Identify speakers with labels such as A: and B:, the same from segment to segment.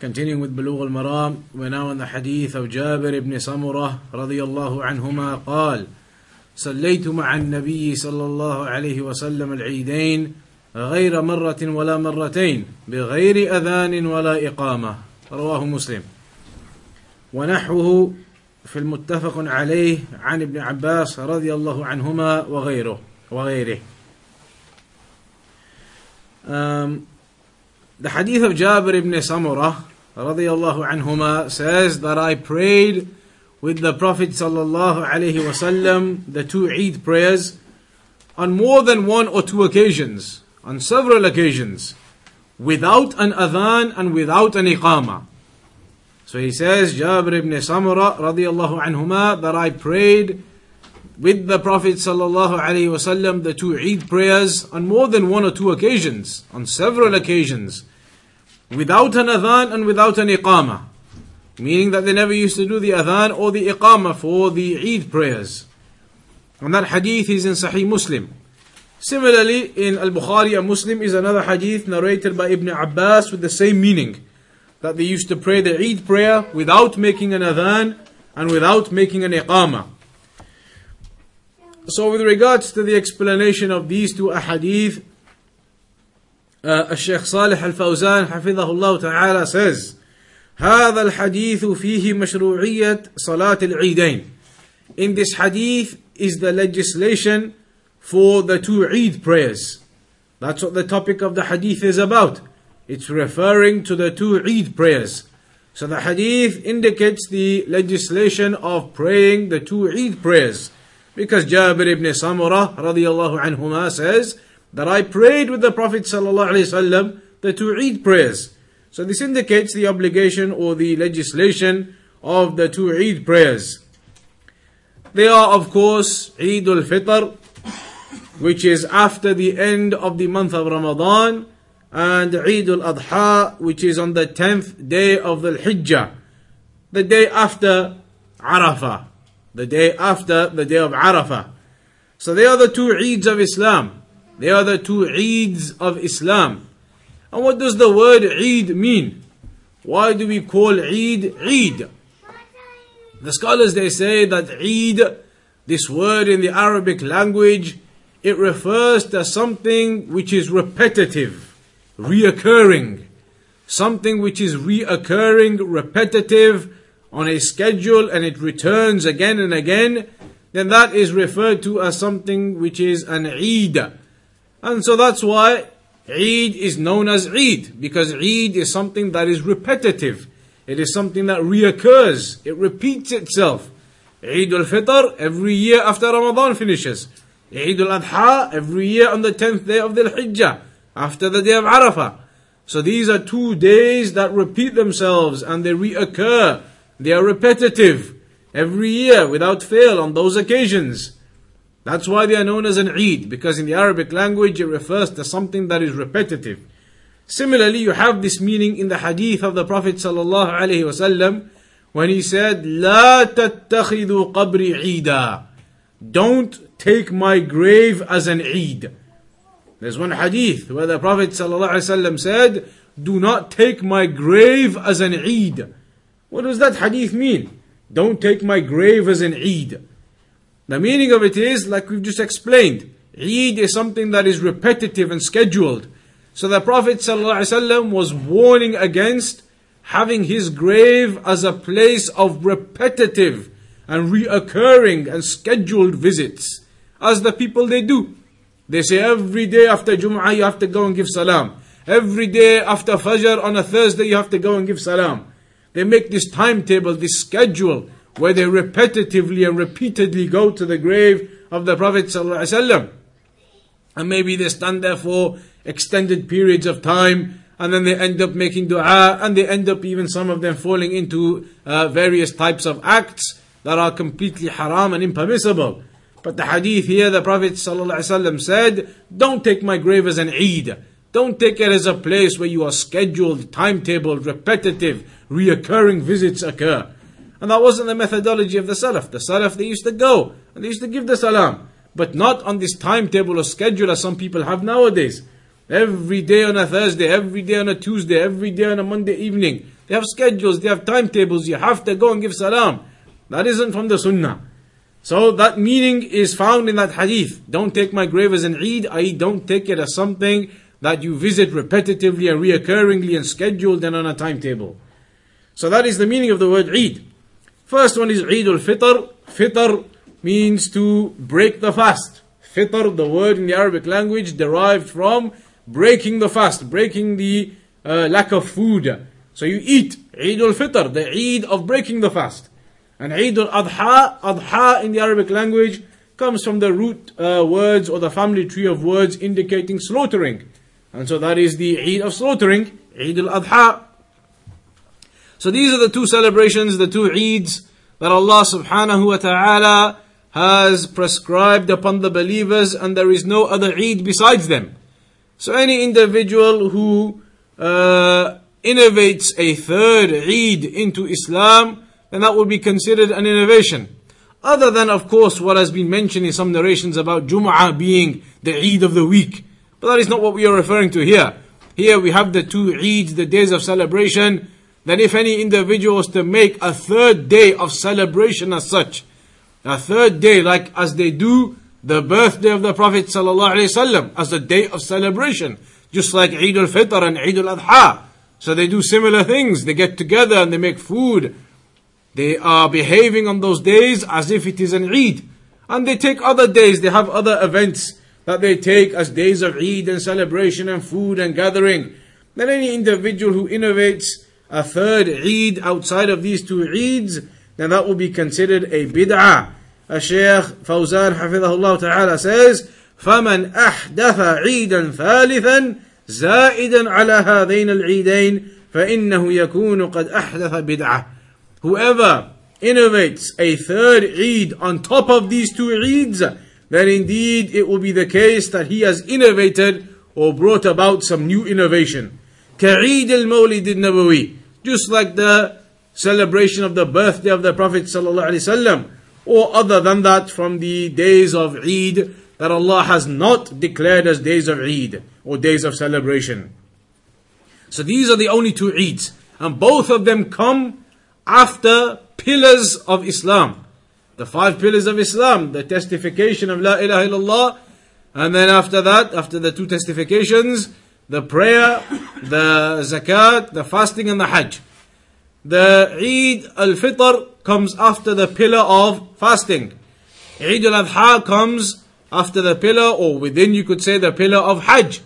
A: Continuing with بلوغ المرام we're now in the hadith of جابر بن سمرة رضي الله عنهما قال صليت مع النبي صلى الله عليه وسلم العيدين غير مرة ولا مرتين بغير أذان ولا إقامة رواه مسلم ونحوه في المتفق عليه عن ابن عباس رضي الله عنهما وغيره وغيره um, The hadith of Jabir ibn Samurah radiallahu anhuma says that I prayed with the Prophet sallallahu alaihi wasallam the two Eid prayers on more than one or two occasions, on several occasions, without an adhan and without an iqamah. So he says, Jabir ibn Samurah radiallahu anhuma, that I prayed with the Prophet sallallahu alaihi wasallam the two Eid prayers on more than one or two occasions, on several occasions, without an adhan and without an iqamah. Meaning that they never used to do the adhan or the iqamah for the Eid prayers. And that hadith is in Sahih Muslim. Similarly, in Al Bukhari and Muslim is another hadith narrated by Ibn Abbas with the same meaning. That they used to pray the Eid prayer without making an adhan and without making an iqamah. So, with regards to the explanation of these two ahadith, uh, الشيخ صالح الفوزان حفظه الله تعالى says هذا الحديث فيه مشروعية صلاة العيدين In this hadith is the legislation for the two Eid prayers. That's what the topic of the hadith is about. It's referring to the two Eid prayers. So the hadith indicates the legislation of praying the two Eid prayers. Because Jabir ibn Samurah radiallahu anhuma says that I prayed with the Prophet wasallam the two Eid prayers. So this indicates the obligation or the legislation of the two Eid prayers. They are of course Eid al-Fitr, which is after the end of the month of Ramadan, and Eid al-Adha, which is on the 10th day of the Hijjah, the day after Arafah, the day after the day of Arafah. So they are the two Eids of Islam. They are the two Eids of Islam. And what does the word Eid mean? Why do we call Eid Eid? The scholars they say that Eid, this word in the Arabic language, it refers to something which is repetitive, reoccurring. Something which is reoccurring, repetitive on a schedule and it returns again and again, then that is referred to as something which is an Eid. And so that's why Eid is known as Eid, because Eid is something that is repetitive. It is something that reoccurs. It repeats itself. Eid al-Fitr, every year after Ramadan finishes. Eid al-Adha, every year on the 10th day of the Hijjah, after the day of Arafah. So these are two days that repeat themselves and they reoccur. They are repetitive every year without fail on those occasions. That's why they are known as an Eid, because in the Arabic language it refers to something that is repetitive. Similarly, you have this meaning in the hadith of the Prophet sallallahu alaihi wasallam when he said, "La تتخذوا قبري عيدا." Don't take my grave as an Eid. There's one hadith where the Prophet sallallahu alaihi wasallam said, "Do not take my grave as an Eid." What does that hadith mean? Don't take my grave as an Eid. The meaning of it is, like we've just explained, Eid is something that is repetitive and scheduled. So the Prophet ﷺ was warning against having his grave as a place of repetitive and reoccurring and scheduled visits. As the people they do. They say every day after Jum'ah you have to go and give salam. Every day after Fajr on a Thursday you have to go and give salam. They make this timetable, this schedule, where they repetitively and repeatedly go to the grave of the Prophet ﷺ. And maybe they stand there for extended periods of time, and then they end up making dua, and they end up even some of them falling into uh, various types of acts that are completely haram and impermissible. But the hadith here, the Prophet ﷺ said, don't take my grave as an Eid. Don't take it as a place where you are scheduled, timetabled, repetitive, reoccurring visits occur. And that wasn't the methodology of the Salaf. The Salaf, they used to go and they used to give the salam. But not on this timetable or schedule as some people have nowadays. Every day on a Thursday, every day on a Tuesday, every day on a Monday evening. They have schedules, they have timetables, you have to go and give salam. That isn't from the Sunnah. So that meaning is found in that hadith. Don't take my grave as an Eid, i.e., don't take it as something that you visit repetitively and reoccurringly and scheduled and on a timetable. So that is the meaning of the word Eid. First one is Eid al Fitr. Means to break the fast. Fitr, the word in the Arabic language, derived from breaking the fast, breaking the uh, lack of food. So you eat Eid al Fitr, the Eid of breaking the fast. And Eid al Adha, in the Arabic language, comes from the root uh, words or the family tree of words indicating slaughtering. And so that is the Eid of slaughtering, Eid al Adha. So these are the two celebrations, the two Eids that Allah subhanahu wa ta'ala has prescribed upon the believers, and there is no other Eid besides them. So any individual who uh, innovates a third Eid into Islam, then that would be considered an innovation. Other than, of course, what has been mentioned in some narrations about Jum'ah being the Eid of the week. But that is not what we are referring to here. Here we have the two Eids, the days of celebration. Then if any individual was to make a third day of celebration as such, a third day like as they do the birthday of the Prophet ﷺ as a day of celebration, just like Eid al-Fitr and Eid al-Adha. So they do similar things. They get together and they make food. They are behaving on those days as if it is an Eid. And they take other days, they have other events that they take as days of Eid and celebration and food and gathering. Then any individual who innovates a third Eid outside of these two Eids, then that will be considered a bid'ah. الشيخ فوزان حفظه الله تعالى says فمن أحدث عيدا ثالثا زائدا على هذين العيدين فإنه يكون قد أحدث بدعة whoever innovates a third Eid on top of these two Eids then indeed it will be the case that he has innovated or brought about some new innovation كعيد المولد النبوي just like the celebration of the birthday of the Prophet wasallam or other than that from the days of Eid that Allah has not declared as days of Eid or days of celebration. So these are the only two Eids, and both of them come after pillars of Islam. The five pillars of Islam, the testification of La ilaha illallah, and then after that, after the two testifications, the prayer, the zakat, the fasting, and the hajj. The Eid al-Fitr comes after the pillar of fasting. Eid al-Adha comes after the pillar, or within you could say the pillar of Hajj.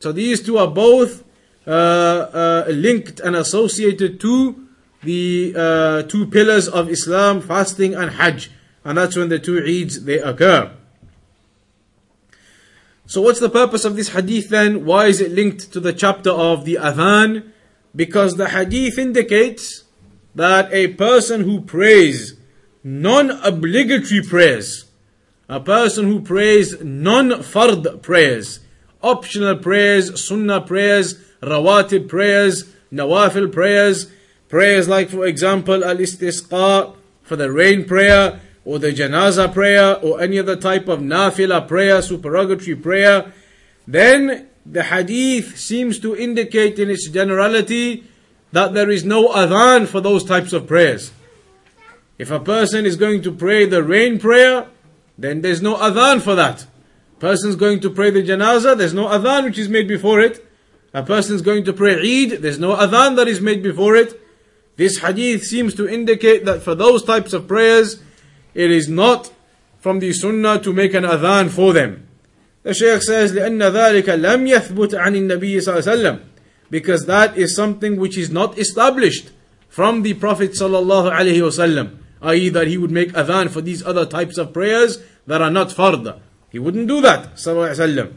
A: So these two are both uh, uh, linked and associated to the uh, two pillars of Islam, fasting and Hajj. And that's when the two Eids they occur. So what's the purpose of this hadith then? Why is it linked to the chapter of the Adhan? Because the hadith indicates that a person who prays non-obligatory prayers, a person who prays non-fard prayers, optional prayers, sunnah prayers, rawatib prayers, nawafil prayers, prayers like for example al-istisqa for the rain prayer, or the janaza prayer, or any other type of nafila prayer, supererogatory prayer, then the hadith seems to indicate in its generality that there is no adhan for those types of prayers. If a person is going to pray the rain prayer, then there's no adhan for that. Person's going to pray the janazah, there's no adhan which is made before it. A person's going to pray Eid, there's no adhan that is made before it. This hadith seems to indicate that for those types of prayers, it is not from the sunnah to make an adhan for them. The Shaykh says, لأن ذلك لم يثبت عن النبي صلى الله عليه وسلم because that is something which is not established from the Prophet sallallahu alaihi wasallam, i.e. that he would make adhan for these other types of prayers that are not fard. He wouldn't do that, sallallahu alaihi wasallam.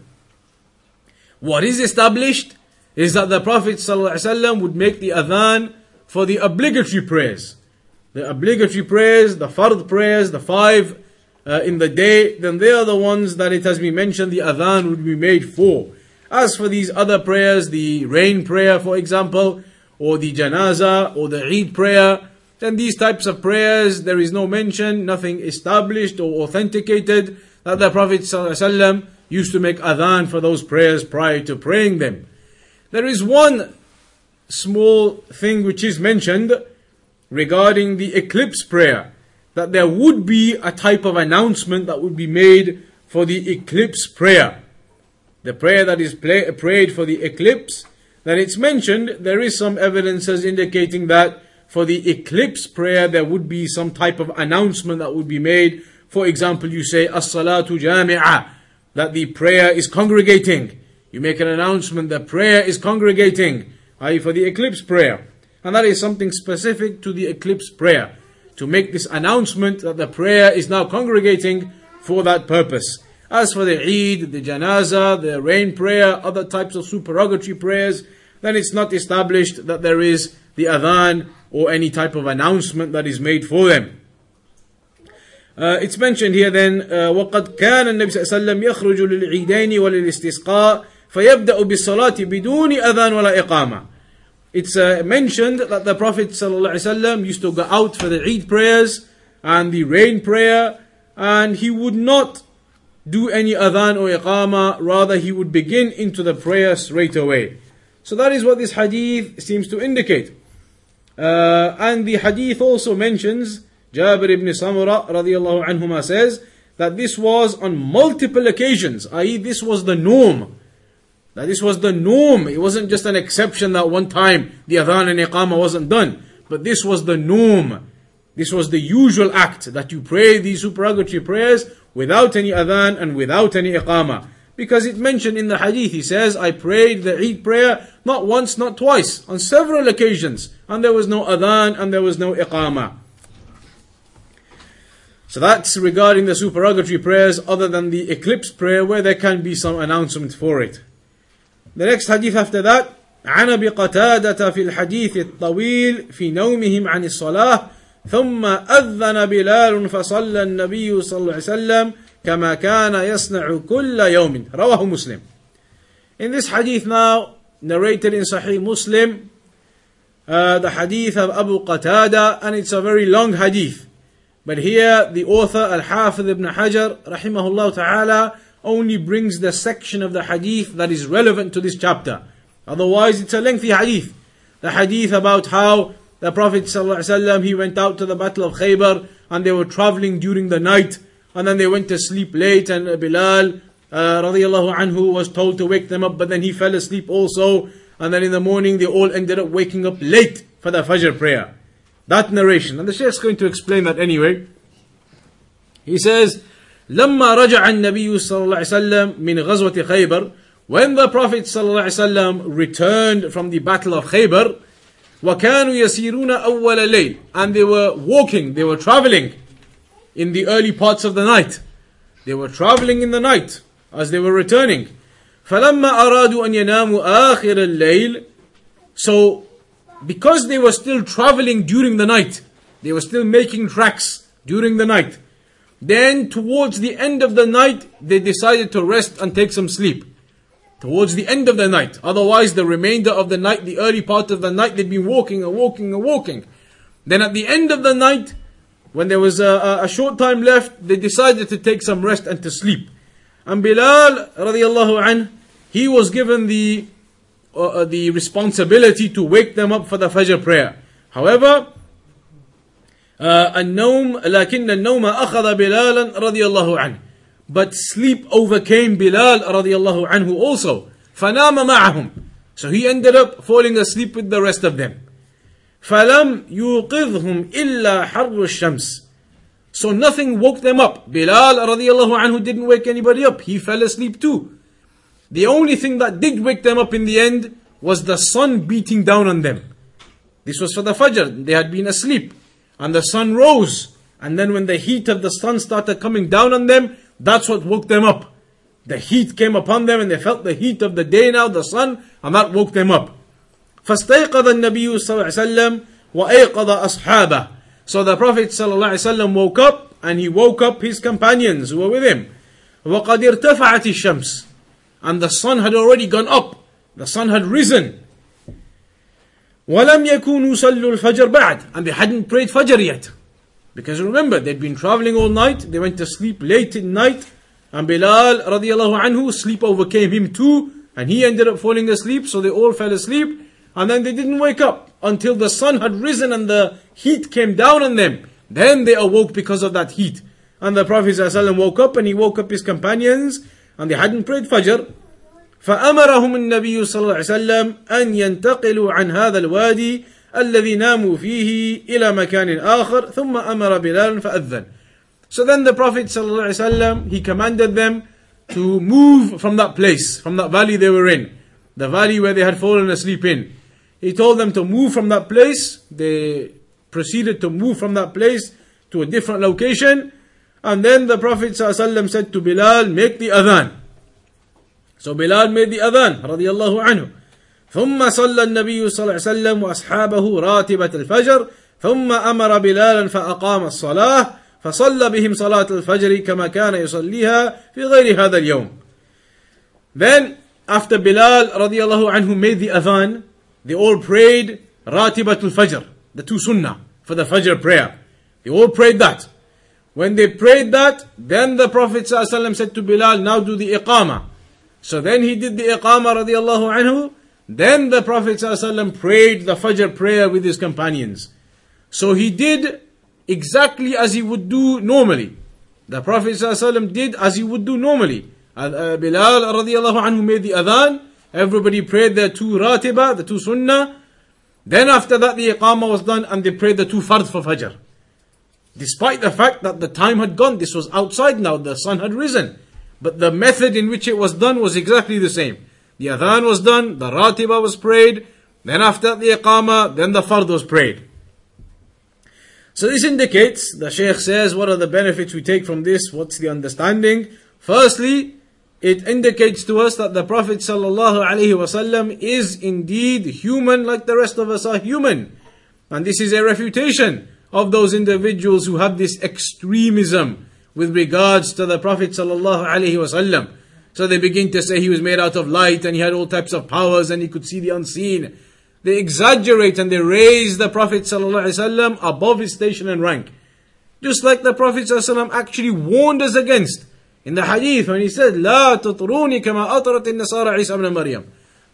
A: What is established is that the Prophet sallallahu alaihi wasallam would make the adhan for the obligatory prayers. The obligatory prayers, the fard prayers, the five uh, in the day, then they are the ones that it has been mentioned the adhan would be made for. As for these other prayers, the rain prayer, for example, or the janaza, or the Eid prayer, then these types of prayers, there is no mention, nothing established or authenticated that the Prophet ﷺ used to make adhan for those prayers prior to praying them. There is one small thing which is mentioned regarding the eclipse prayer that there would be a type of announcement that would be made for the eclipse prayer. The prayer that is play, prayed for the eclipse, that it's mentioned, there is some evidences indicating that for the eclipse prayer there would be some type of announcement that would be made. For example, you say, As-salatu jami'ah, that the prayer is congregating. You make an announcement that prayer is congregating, i.e. for the eclipse prayer. And that is something specific to the eclipse prayer. To make this announcement that the prayer is now congregating for that purpose. As for the Eid, the Janazah, the rain prayer, other types of supererogatory prayers, then it's not established that there is the adhan or any type of announcement that is made for them. Uh, it's mentioned here then uh, وقد كان النبي صلى الله عليه وسلم يخرج للعيدين وللاستسقاء فيبدأ بالصلاة بدون أذان ولا إقامة it's uh, mentioned that the Prophet ﷺ used to go out for the Eid prayers and the rain prayer, and he would not do any adhan or iqama, rather, he would begin into the prayer straight away. So, that is what this hadith seems to indicate. Uh, and the hadith also mentions, Jabir ibn Samura radiallahu anhuma says, that this was on multiple occasions, i.e., this was the norm that this was the norm. It wasn't just an exception that one time the adhan and iqamah wasn't done. But this was the norm. This was the usual act that you pray these supererogatory prayers without any adhan and without any iqamah. Because it mentioned in the hadith, he says, I prayed the Eid prayer not once, not twice, on several occasions, and there was no adhan and there was no iqamah. So that's regarding the supererogatory prayers other than the eclipse prayer where there can be some announcement for it. The next hadith after that عن ابي قتادة في الحديث الطويل في نومهم عن الصلاة ثم أذن بلال فصلى النبي صلى الله عليه وسلم كما كان يصنع كل يوم رواه مسلم In this hadith now narrated in Sahih Muslim uh, the hadith of Abu Qatada and it's a very long hadith but here the author Al-Hafidh ibn Hajar rahimahullah ta'ala only brings the section of the hadith that is relevant to this chapter. Otherwise, it's a lengthy hadith. The hadith about how the Prophet ﷺ, he went out to the battle of Khaybar and they were traveling during the night and then they went to sleep late and Bilal uh, radiallahu was told to wake them up but then he fell asleep also and then in the morning they all ended up waking up late for the Fajr prayer. That narration. And the Shaykh is going to explain that anyway. He says, لما رجع النبي صلى الله عليه وسلم من غزوة خيبر when the Prophet صلى الله عليه وسلم returned from the battle of Khaybar وكانوا يسيرون أول الليل and they were walking they were traveling in the early parts of the night they were traveling in the night as they were returning فلما أرادوا أن يناموا آخر الليل so because they were still traveling during the night they were still making tracks during the night then, towards the end of the night, they decided to rest and take some sleep. Towards the end of the night. Otherwise, the remainder of the night, the early part of the night, they'd been walking and walking and walking. Then, at the end of the night, when there was a, a short time left, they decided to take some rest and to sleep. And Bilal, radiallahu anh, he was given the uh, the responsibility to wake them up for the Fajr prayer. However, النوم لكن النوم أخذ بلالا رضي الله عنه but sleep overcame Bilal رضي الله عنه also فنام معهم so he ended up falling asleep with the rest of them فلم يوقظهم إلا حر الشمس so nothing woke them up Bilal رضي الله عنه didn't wake anybody up he fell asleep too the only thing that did wake them up in the end was the sun beating down on them this was for the Fajr they had been asleep and the sun rose. And then when the heat of the sun started coming down on them, that's what woke them up. The heat came upon them and they felt the heat of the day now, the sun, and that woke them up. فاستيقظ النبي صلى الله عليه وسلم وأيقظ أصحابه. So the Prophet صلى الله عليه وسلم woke up and he woke up his companions who were with him. وَقَدْ ارْتَفَعَتِ الشَّمْسِ And the sun had already gone up. The sun had risen. وَلَمْ يَكُونُوا صَلُّوا الْفَجْرِ بَعْدِ And they hadn't prayed Fajr yet. Because remember, they'd been traveling all night, they went to sleep late in night, and Bilal radiallahu anhu, sleep overcame him too, and he ended up falling asleep, so they all fell asleep, and then they didn't wake up until the sun had risen and the heat came down on them. Then they awoke because of that heat. And the Prophet ﷺ woke up and he woke up his companions and they hadn't prayed Fajr. فأمرهم النبي صلى الله عليه وسلم أن ينتقلوا عن هذا الوادي الذي ناموا فيه إلى مكان آخر ثم أمر بلال فأذن. So then the Prophet ﷺ, he commanded them to move from that place, from that valley they were in, the valley where they had fallen asleep in. He told them to move from that place. They proceeded to move from that place to a different location. And then the Prophet ﷺ said to Bilal, make the adhan. So Bilal made the adhan, رضي الله عنه. ثم صلى النبي صلى الله عليه وسلم وأصحابه راتبة الفجر ثم أمر بلالا فأقام الصلاة فصلى بهم صلاة الفجر كما كان يصليها في غير هذا اليوم. Then after Bilal رضي الله عنه made the adhan, they all prayed Ratibatul Fajr, the two sunnah for the Fajr prayer. They all prayed that. When they prayed that, then the Prophet ﷺ said to Bilal, now do the iqamah. So then he did the iqamah radiallahu anhu. Then the Prophet ﷺ prayed the Fajr prayer with his companions. So he did exactly as he would do normally. The Prophet ﷺ did as he would do normally. Uh, Bilal radiallahu anhu made the adhan. Everybody prayed their two ratiba, the two sunnah. Then after that the iqamah was done and they prayed the two fard for fajr. Despite the fact that the time had gone, this was outside now, the sun had risen. But the method in which it was done was exactly the same. The adhan was done, the ratiba was prayed, then after the iqamah, then the fard was prayed. So this indicates, the Shaykh says, what are the benefits we take from this? What's the understanding? Firstly, it indicates to us that the Prophet ﷺ is indeed human like the rest of us are human. And this is a refutation of those individuals who have this extremism with regards to the Prophet ﷺ. So they begin to say he was made out of light and he had all types of powers and he could see the unseen. They exaggerate and they raise the Prophet ﷺ above his station and rank. Just like the Prophet ﷺ actually warned us against in the hadith when he said, لا تطروني كما أطرت النصارى عيسى ابن مريم.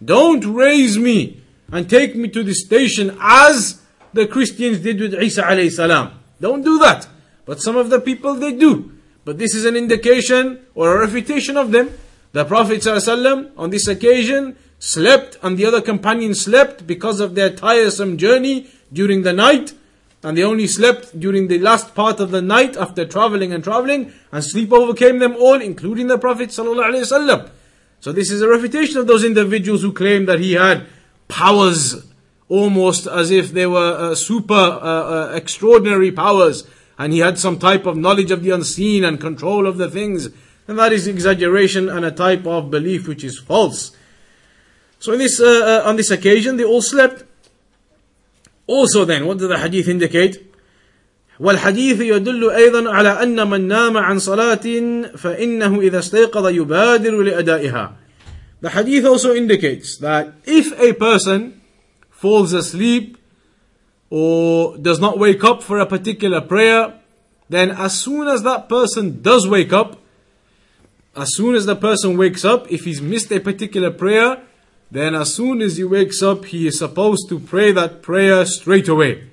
A: Don't raise me and take me to the station as the Christians did with Isa alayhi salam. Don't do that. But some of the people they do. But this is an indication or a refutation of them. The Prophet on this occasion slept and the other companions slept because of their tiresome journey during the night and they only slept during the last part of the night after traveling and traveling, and sleep overcame them all, including the Prophet. So this is a refutation of those individuals who claim that he had powers, almost as if they were uh, super uh, uh, extraordinary powers, and he had some type of knowledge of the unseen and control of the things. And that is exaggeration and a type of belief which is false. So in this, uh, uh, on this occasion, they all slept. Also then, what does the hadith indicate? والحديث يدل أيضا على أن من نام عن صلاة فإنه إذا استيقظ يبادر لأدائها. The hadith also indicates that if a person falls asleep or does not wake up for a particular prayer, then as soon as that person does wake up, as soon as the person wakes up, if he's missed a particular prayer, then as soon as he wakes up, he is supposed to pray that prayer straight away.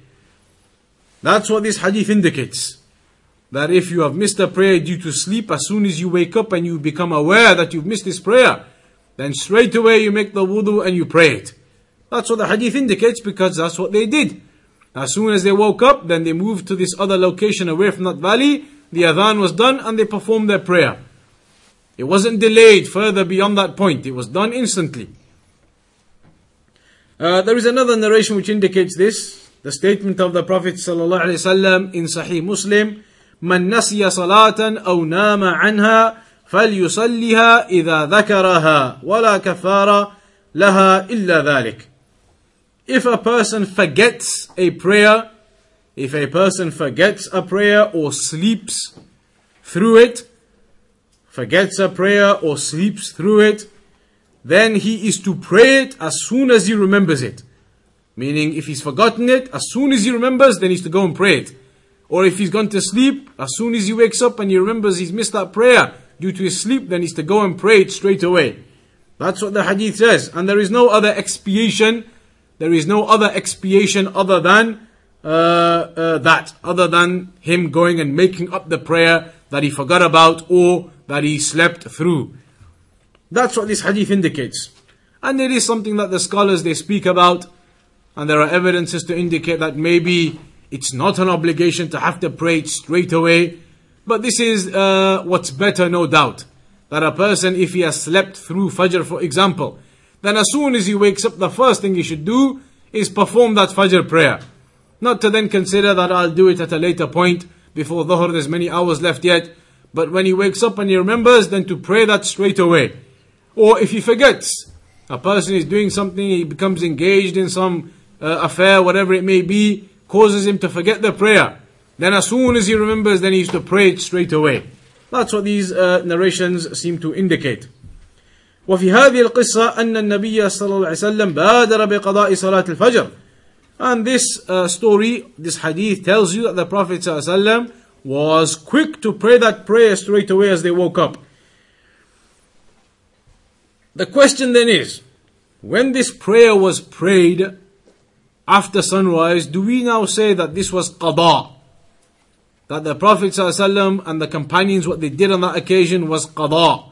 A: That's what this hadith indicates. That if you have missed a prayer due to sleep, as soon as you wake up and you become aware that you've missed this prayer, then straight away you make the wudu and you pray it. That's what the hadith indicates because that's what they did. As soon as they woke up, then they moved to this other location away from that valley, the adhan was done and they performed their prayer. It wasn't delayed further beyond that point, it was done instantly. Uh, there is another narration which indicates this. The statement of the Prophet ﷺ in Sahih Muslim, من نسي صلاة أو نام عنها فليصليها إذا ذكرها ولا كفارة لها إلا ذلك. If a person forgets a prayer, if a person forgets a prayer or sleeps through it, forgets a prayer or sleeps through it, then he is to pray it as soon as he remembers it. Meaning, if he's forgotten it, as soon as he remembers, then he's to go and pray it. Or if he's gone to sleep, as soon as he wakes up and he remembers he's missed that prayer due to his sleep, then he's to go and pray it straight away. That's what the hadith says. And there is no other expiation, there is no other expiation other than uh, uh, that, other than him going and making up the prayer that he forgot about or that he slept through. That's what this hadith indicates. And it is something that the scholars they speak about, and there are evidences to indicate that maybe it's not an obligation to have to pray straight away. But this is uh, what's better, no doubt. That a person, if he has slept through Fajr, for example, then as soon as he wakes up, the first thing he should do is perform that Fajr prayer. Not to then consider that I'll do it at a later point, before Dhuhr, there's many hours left yet. But when he wakes up and he remembers, then to pray that straight away. Or if he forgets, a person is doing something, he becomes engaged in some uh, affair, whatever it may be, causes him to forget the prayer. Then as soon as he remembers, then he used to pray it straight away. That's what these uh, narrations seem to indicate. وفي هذه القصة أن النبي صلى الله عليه وسلم بادر بقضاء صلاة الفجر. And this uh, story, this hadith tells you that the Prophet صلى الله عليه وسلم was quick to pray that prayer straight away as they woke up. The question then is, when this prayer was prayed, after sunrise, do we now say that this was qada? That the Prophet ﷺ and the companions, what they did on that occasion was qada.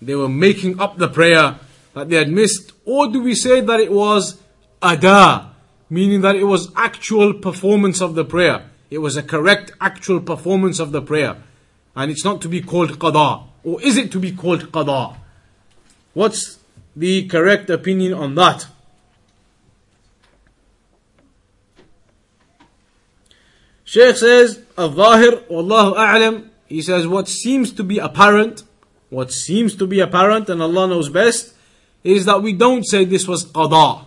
A: They were making up the prayer that they had missed. Or do we say that it was ada? Meaning that it was actual performance of the prayer. It was a correct actual performance of the prayer. And it's not to be called qada. Or is it to be called qada? What's the correct opinion on that? Sheikh says, Al-Zahir, Wallahu he says what seems to be apparent, what seems to be apparent, and Allah knows best, is that we don't say this was qada.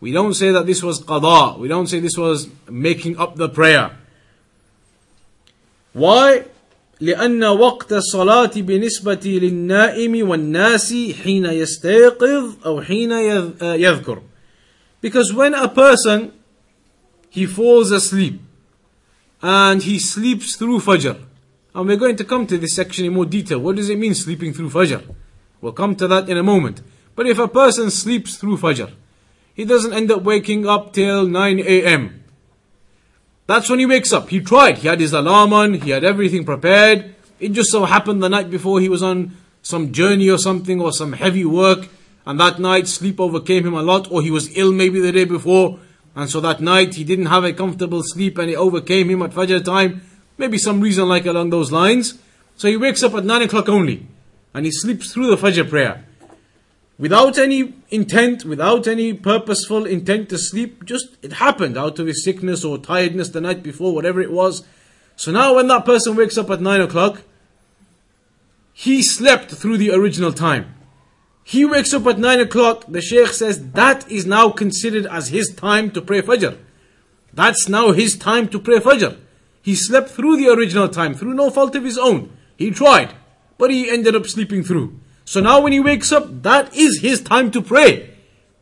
A: We don't say that this was qada. We don't say this was making up the prayer. Why? لأن وقت الصلاة بالنسبة للنائم والناس حين يستيقظ أو حين يذكر. Because when a person he falls asleep and he sleeps through Fajr. and we're going to come to this section in more detail. What does it mean sleeping through Fajr? We'll come to that in a moment. But if a person sleeps through Fajr, he doesn't end up waking up till 9 a.m. That's when he wakes up. He tried. He had his alarm on, he had everything prepared. It just so happened the night before he was on some journey or something or some heavy work, and that night sleep overcame him a lot, or he was ill maybe the day before, and so that night he didn't have a comfortable sleep and it overcame him at Fajr time. Maybe some reason like along those lines. So he wakes up at 9 o'clock only. And he sleeps through the Fajr prayer. Without any intent, without any purposeful intent to sleep, just it happened out of his sickness or tiredness the night before, whatever it was. So now when that person wakes up at 9 o'clock, he slept through the original time. He wakes up at 9 o'clock, the Shaykh says that is now considered as his time to pray Fajr. That's now his time to pray Fajr. He slept through the original time, through no fault of his own. He tried, but he ended up sleeping through. So now when he wakes up, that is his time to pray.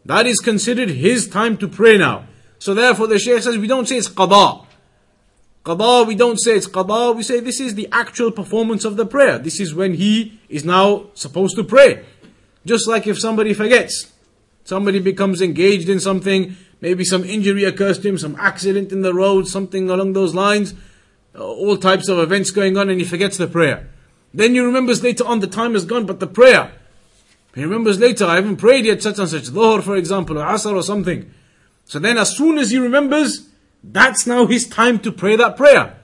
A: That is considered his time to pray now. So therefore the Shaykh says we don't say it's qada. Qada, we don't say it's qada, we say this is the actual performance of the prayer. This is when he is now supposed to pray. Just like if somebody forgets, somebody becomes engaged in something, maybe some injury occurs to him, some accident in the road, something along those lines, all types of events going on, and he forgets the prayer. Then he remembers later on the time is gone, but the prayer. He remembers later, I haven't prayed yet, such and such, Dhuhr for example, or Asr or something. So then as soon as he remembers, that's now his time to pray that prayer.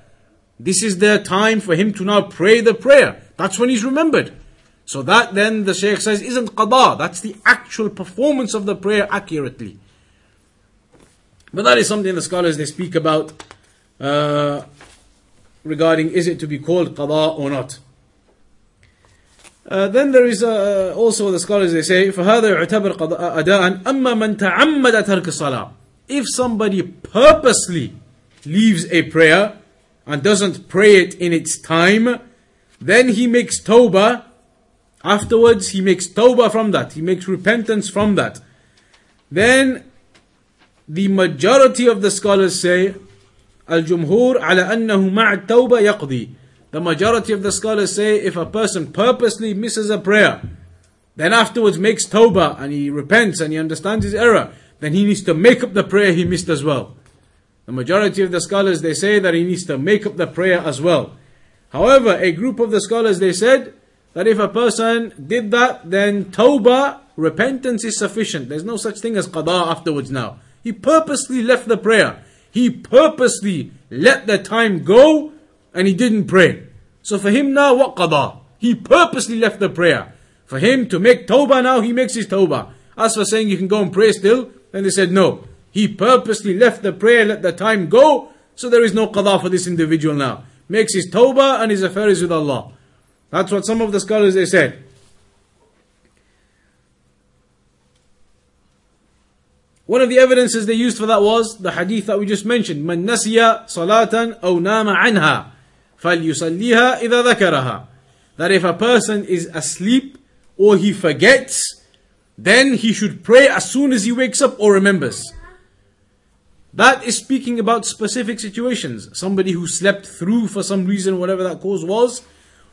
A: This is their time for him to now pray the prayer. That's when he's remembered. So that then the Shaykh says isn't qada, that's the actual performance of the prayer accurately. But that is something the scholars they speak about uh, regarding is it to be called qada or not. Uh, then there is uh, also the scholars they say فهذا يعتبر أداء أما من تعمد ترك الصلاة if somebody purposely leaves a prayer and doesn't pray it in its time, then he makes tawbah. Afterwards, he makes tawbah from that. He makes repentance from that. Then the majority of the scholars say, Al-Jumhur ala annahu ma'a tawbah yaqdi. The majority of the scholars say if a person purposely misses a prayer, then afterwards makes tawbah and he repents and he understands his error, then he needs to make up the prayer he missed as well. The majority of the scholars they say that he needs to make up the prayer as well. However, a group of the scholars they said that if a person did that, then tawbah, repentance is sufficient. There's no such thing as qada afterwards now. He purposely left the prayer. He purposely let the time go and he didn't pray. So for him now, what qada? He purposely left the prayer. For him to make tawbah now, he makes his tawbah. As for saying you can go and pray still, then they said no. He purposely left the prayer, let the time go, so there is no qada for this individual now. Makes his tawbah and his affairs with Allah. That's what some of the scholars they said. One of the evidences they used for that was the hadith that we just mentioned. من نسي صلاة أو نام عنها فليصليها إذا ذكرها. That if a person is asleep or he forgets, then he should pray as soon as he wakes up or remembers. That is speaking about specific situations. Somebody who slept through for some reason, whatever that cause was,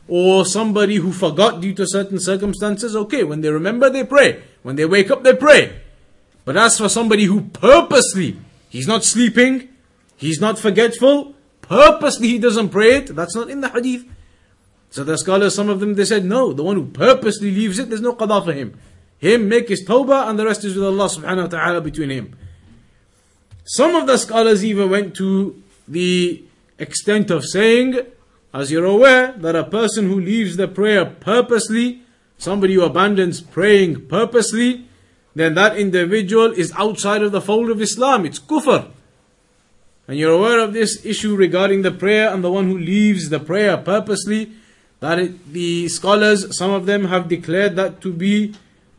A: or somebody who forgot due to certain circumstances. Okay, when they remember, they pray. When they wake up, they pray. But as for somebody who purposely, he's not sleeping, he's not forgetful, purposely he doesn't pray it, that's not in the hadith. So the scholars, some of them, they said, no, the one who purposely leaves it, there's no qada for him. Him make his tawbah and the rest is with Allah subhanahu wa ta'ala between him. Some of the scholars even went to the extent of saying, as you're aware, that a person who leaves the prayer purposely, somebody who abandons praying purposely, then that individual is outside of the fold of Islam. It's kufr. And you're aware of this issue regarding the prayer and the one who leaves the prayer purposely. That it, the scholars, some of them have declared that to be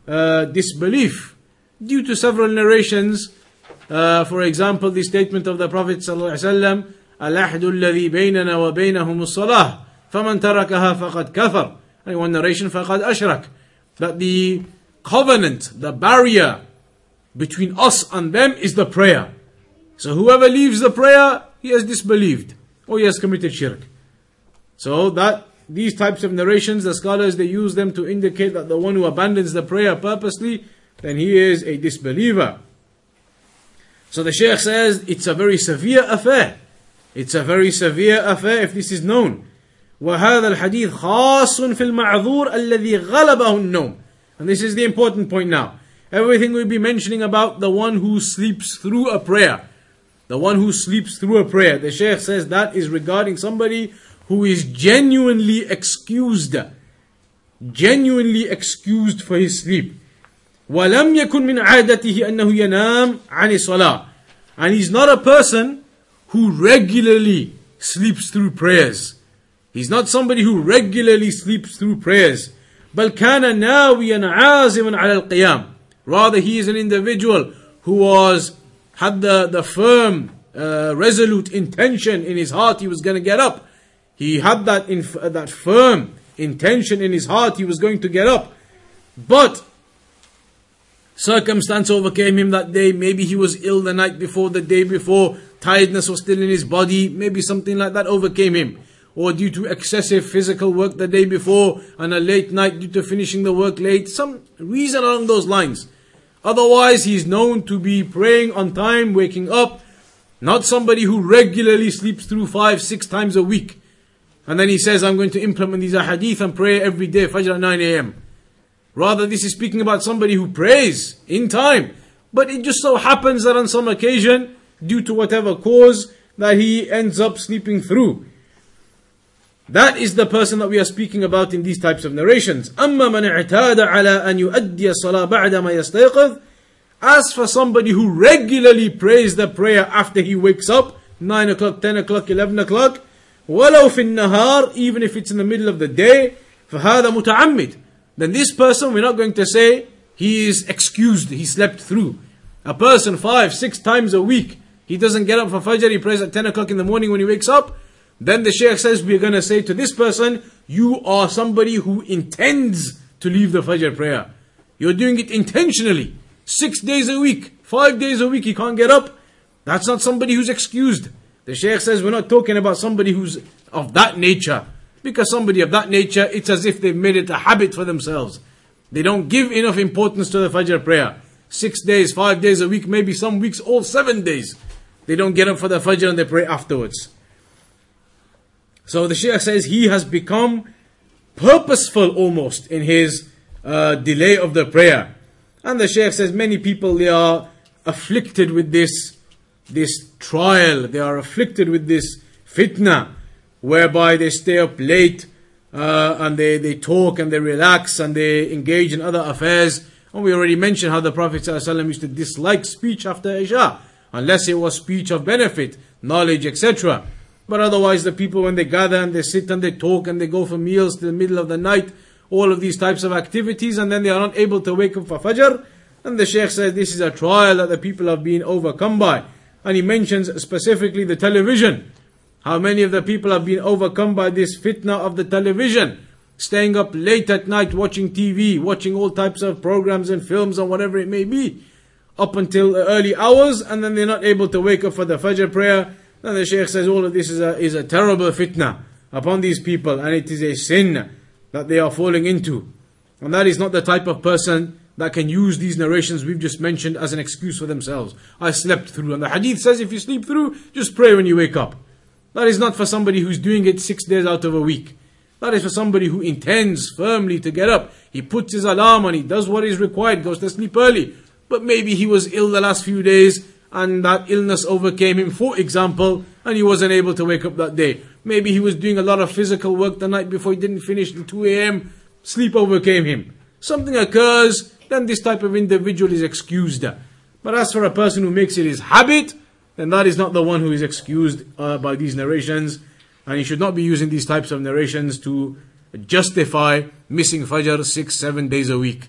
A: uh, disbelief due to several narrations. Uh, for example, the statement of the Prophet ﷺ, العهد الذي بيننا وبينهم الصلاة فمن تركها فقد كفر. And one narration, فقد أشرك. That the covenant, the barrier between us and them is the prayer. So whoever leaves the prayer, he has disbelieved or he has committed shirk. So that these types of narrations, the scholars they use them to indicate that the one who abandons the prayer purposely, then he is a disbeliever. So the Shaykh says it's a very severe affair. It's a very severe affair if this is known. وهذا الحديث خاص في المعذور الذي غلبه النوم. And this is the important point now. Everything we'll be mentioning about the one who sleeps through a prayer. The one who sleeps through a prayer. The Shaykh says that is regarding somebody who is genuinely excused. Genuinely excused for his sleep. ولم يكن من عادته أنه ينام عن الصلاة and he's not a person who regularly sleeps through prayers. He's not somebody who regularly sleeps through prayers. بل كان ناويا عازما على القيام. Rather, he is an individual who was had the, the firm, uh, resolute intention in his heart he was going to get up. He had that in, that firm intention in his heart he was going to get up. But Circumstance overcame him that day. Maybe he was ill the night before, the day before. Tiredness was still in his body. Maybe something like that overcame him. Or due to excessive physical work the day before and a late night due to finishing the work late. Some reason along those lines. Otherwise, he's known to be praying on time, waking up. Not somebody who regularly sleeps through five, six times a week. And then he says, I'm going to implement these ahadith and pray every day, Fajr at 9 a.m. Rather, this is speaking about somebody who prays in time. But it just so happens that on some occasion, due to whatever cause, that he ends up sleeping through. That is the person that we are speaking about in these types of narrations. أما من اعتاد على أن يؤدي الصلاة بعدما يستيقظ As for somebody who regularly prays the prayer after he wakes up, 9 o'clock, 10 o'clock, 11 o'clock, ولو في النهار, even if it's in the middle of the day, فهذا متعمد then this person, we're not going to say he is excused, he slept through. A person five, six times a week, he doesn't get up for Fajr, he prays at 10 o'clock in the morning when he wakes up, then the Shaykh says we're going to say to this person, you are somebody who intends to leave the Fajr prayer. You're doing it intentionally. Six days a week, five days a week, he can't get up. That's not somebody who's excused. The Shaykh says we're not talking about somebody who's of that nature. Because somebody of that nature, it's as if they've made it a habit for themselves. They don't give enough importance to the Fajr prayer. Six days, five days a week, maybe some weeks all seven days. They don't get up for the Fajr and they pray afterwards. So the Shaykh says he has become purposeful almost in his uh, delay of the prayer. And the Shaykh says many people they are afflicted with this this trial, they are afflicted with this fitna, whereby they stay up late uh, and they, they talk and they relax and they engage in other affairs. And we already mentioned how the Prophet ﷺ used to dislike speech after Isha, unless it was speech of benefit, knowledge, etc. But otherwise, the people, when they gather and they sit and they talk and they go for meals to the middle of the night, all of these types of activities, and then they are not able to wake up for Fajr. And the Shaykh says this is a trial that the people have been overcome by. And he mentions specifically the television. How many of the people have been overcome by this fitna of the television? Staying up late at night watching TV, watching all types of programs and films and whatever it may be, up until early hours, and then they're not able to wake up for the Fajr prayer. Then the Shaykh says oh, all of this is a, is a terrible fitna upon these people, and it is a sin that they are falling into. And that is not the type of person that can use these narrations we've just mentioned as an excuse for themselves. I slept through. And the hadith says if you sleep through, just pray when you wake up. That is not for somebody who's doing it six days out of a week. That is for somebody who intends firmly to get up. He puts his alarm on, he does what is required, goes to sleep early. But maybe he was ill the last few days and that illness overcame him, for example, and he wasn't able to wake up that day. Maybe he was doing a lot of physical work the night before he didn't finish at 2 a.m. Sleep overcame him. Something occurs, then this type of individual is excused. But as for a person who makes it his habit, then that is not the one who is excused uh, by these narrations, and he should not be using these types of narrations to justify missing Fajr six, seven days a week.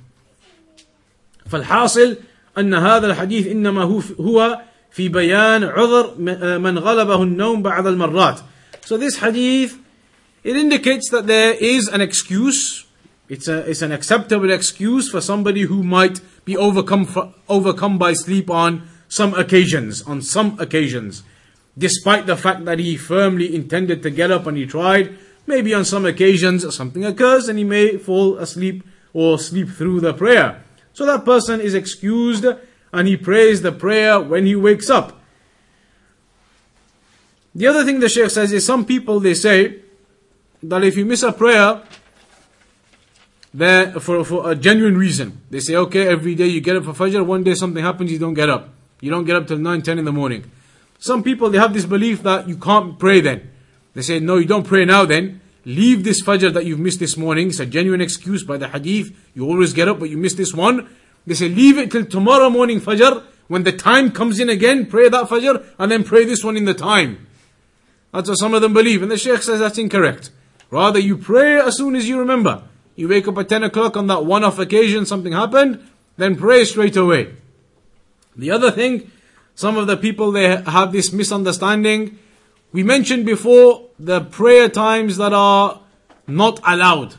A: فالحاصل أن هذا الحديث إنما هو في بيان عذر من غلبه النوم بعض المرات. So this hadith, it indicates that there is an excuse it's, a, it's an acceptable excuse for somebody who might be overcome, for, overcome by sleep on some occasions, on some occasions. Despite the fact that he firmly intended to get up and he tried, maybe on some occasions something occurs and he may fall asleep or sleep through the prayer. So that person is excused and he prays the prayer when he wakes up. The other thing the Shaykh says is some people they say that if you miss a prayer, that for, for a genuine reason. They say, okay, every day you get up for Fajr, one day something happens, you don't get up. You don't get up till 9, 10 in the morning. Some people, they have this belief that you can't pray then. They say, no, you don't pray now then. Leave this Fajr that you've missed this morning. It's a genuine excuse by the hadith. You always get up, but you miss this one. They say, leave it till tomorrow morning Fajr. When the time comes in again, pray that Fajr, and then pray this one in the time. That's what some of them believe. And the Shaykh says that's incorrect. Rather, you pray as soon as you remember. You wake up at 10 o'clock on that one off occasion, something happened, then pray straight away. The other thing, some of the people they have this misunderstanding. We mentioned before the prayer times that are not allowed.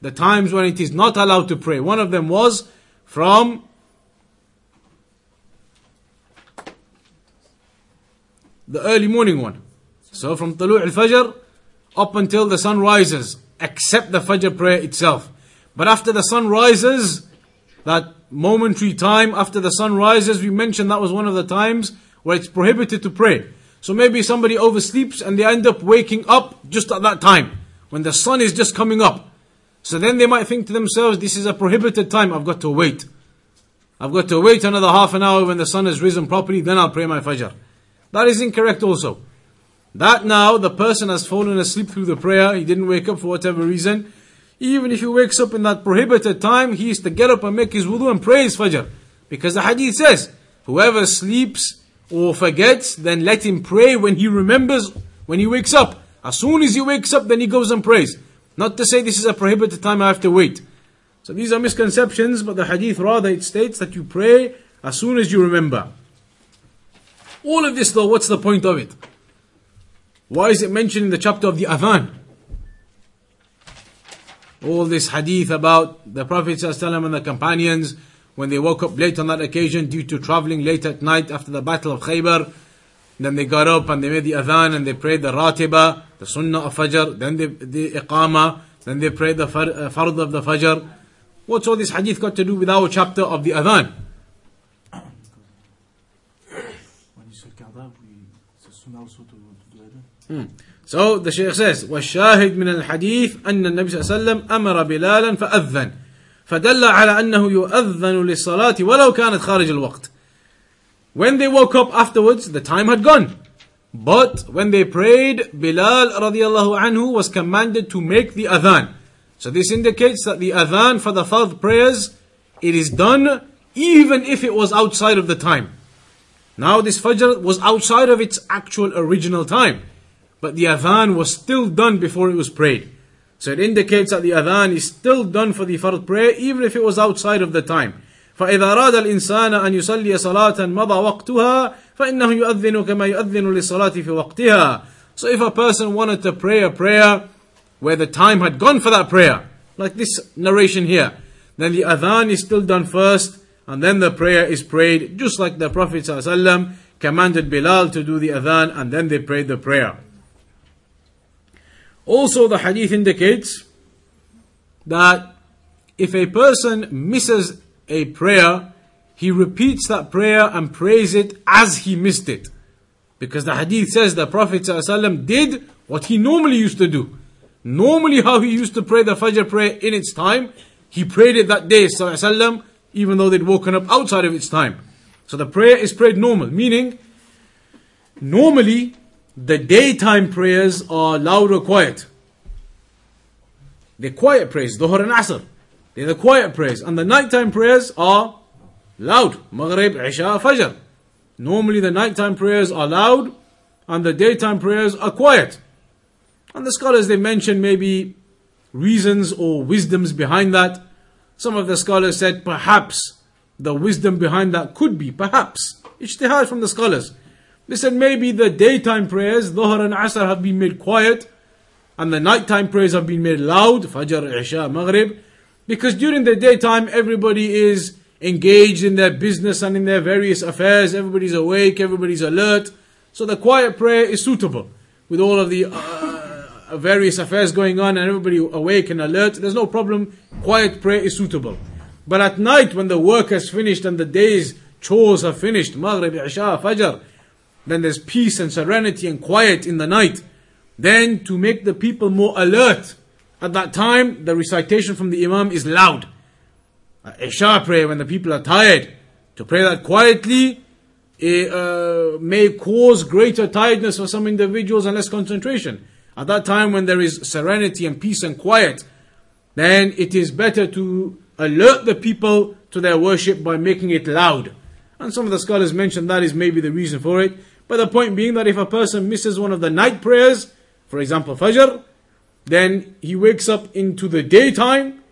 A: The times when it is not allowed to pray. One of them was from the early morning one. So from Tulu' al-Fajr up until the sun rises except the Fajr prayer itself. But after the sun rises, that momentary time after the sun rises, we mentioned that was one of the times where it's prohibited to pray. So maybe somebody oversleeps and they end up waking up just at that time, when the sun is just coming up. So then they might think to themselves, this is a prohibited time, I've got to wait. I've got to wait another half an hour when the sun has risen properly, then I'll pray my Fajr. That is incorrect also. That now the person has fallen asleep through the prayer, he didn't wake up for whatever reason. Even if he wakes up in that prohibited time, he is to get up and make his wudu and pray his fajr. Because the hadith says, whoever sleeps or forgets, then let him pray when he remembers, when he wakes up. As soon as he wakes up, then he goes and prays. Not to say this is a prohibited time, I have to wait. So these are misconceptions, but the hadith rather it states that you pray as soon as you remember. All of this though, what's the point of it? Why is it mentioned in the chapter of the Adhan? All this hadith about the Prophet and the companions when they woke up late on that occasion due to traveling late at night after the Battle of Khaybar. Then they got up and they made the Adhan and they prayed the Ratiba, the Sunnah of Fajr, then the, the Iqama, then they prayed the uh, Fard of the Fajr. What's all this hadith got to do with our chapter of the Adhan? Hmm. So the Shaykh says, والشاهد من الحديث أن النبي صلى الله عليه وسلم أمر بلالا فأذن فدل على أنه يؤذن للصلاة ولو كانت خارج الوقت. When they woke up afterwards, the time had gone. But when they prayed, Bilal radiallahu anhu was commanded to make the adhan. So this indicates that the adhan for the fard prayers, it is done even if it was outside of the time. Now this fajr was outside of its actual original time. But the adhan was still done before it was prayed. So it indicates that the adhan is still done for the fard prayer even if it was outside of the time. فإذا أراد الإنسان أن يصلي صلاة مضى وقتها فإنه يؤذن كما يؤذن للصلاة في وقتها. So if a person wanted to pray a prayer where the time had gone for that prayer, like this narration here, then the adhan is still done first and then the prayer is prayed just like the Prophet ﷺ commanded Bilal to do the adhan and then they prayed the prayer. Also, the hadith indicates that if a person misses a prayer, he repeats that prayer and prays it as he missed it. Because the hadith says the Prophet ﷺ did what he normally used to do. Normally, how he used to pray the Fajr prayer in its time, he prayed it that day, ﷺ, even though they'd woken up outside of its time. So the prayer is prayed normal, meaning, normally, the daytime prayers are loud or quiet. The quiet prayers, Dhuhr and Asr. They're the quiet prayers. And the nighttime prayers are loud. Maghrib, Isha, Fajr. Normally the nighttime prayers are loud and the daytime prayers are quiet. And the scholars they mention maybe reasons or wisdoms behind that. Some of the scholars said perhaps the wisdom behind that could be perhaps ijtihad from the scholars they said maybe the daytime prayers, Dhuhr and Asr, have been made quiet, and the nighttime prayers have been made loud, Fajr, Isha, Maghrib, because during the daytime everybody is engaged in their business and in their various affairs, everybody's awake, everybody's alert, so the quiet prayer is suitable with all of the uh, various affairs going on and everybody awake and alert. There's no problem, quiet prayer is suitable. But at night, when the work has finished and the day's chores are finished, Maghrib, Isha, Fajr, then there's peace and serenity and quiet in the night. Then to make the people more alert, at that time the recitation from the Imam is loud. Isha prayer when the people are tired. To pray that quietly it, uh, may cause greater tiredness for some individuals and less concentration. At that time when there is serenity and peace and quiet, then it is better to alert the people to their worship by making it loud. And some of the scholars mention that is maybe the reason for it. But the point being that if a person misses one of the night prayers, for example Fajr, then he wakes up into the daytime.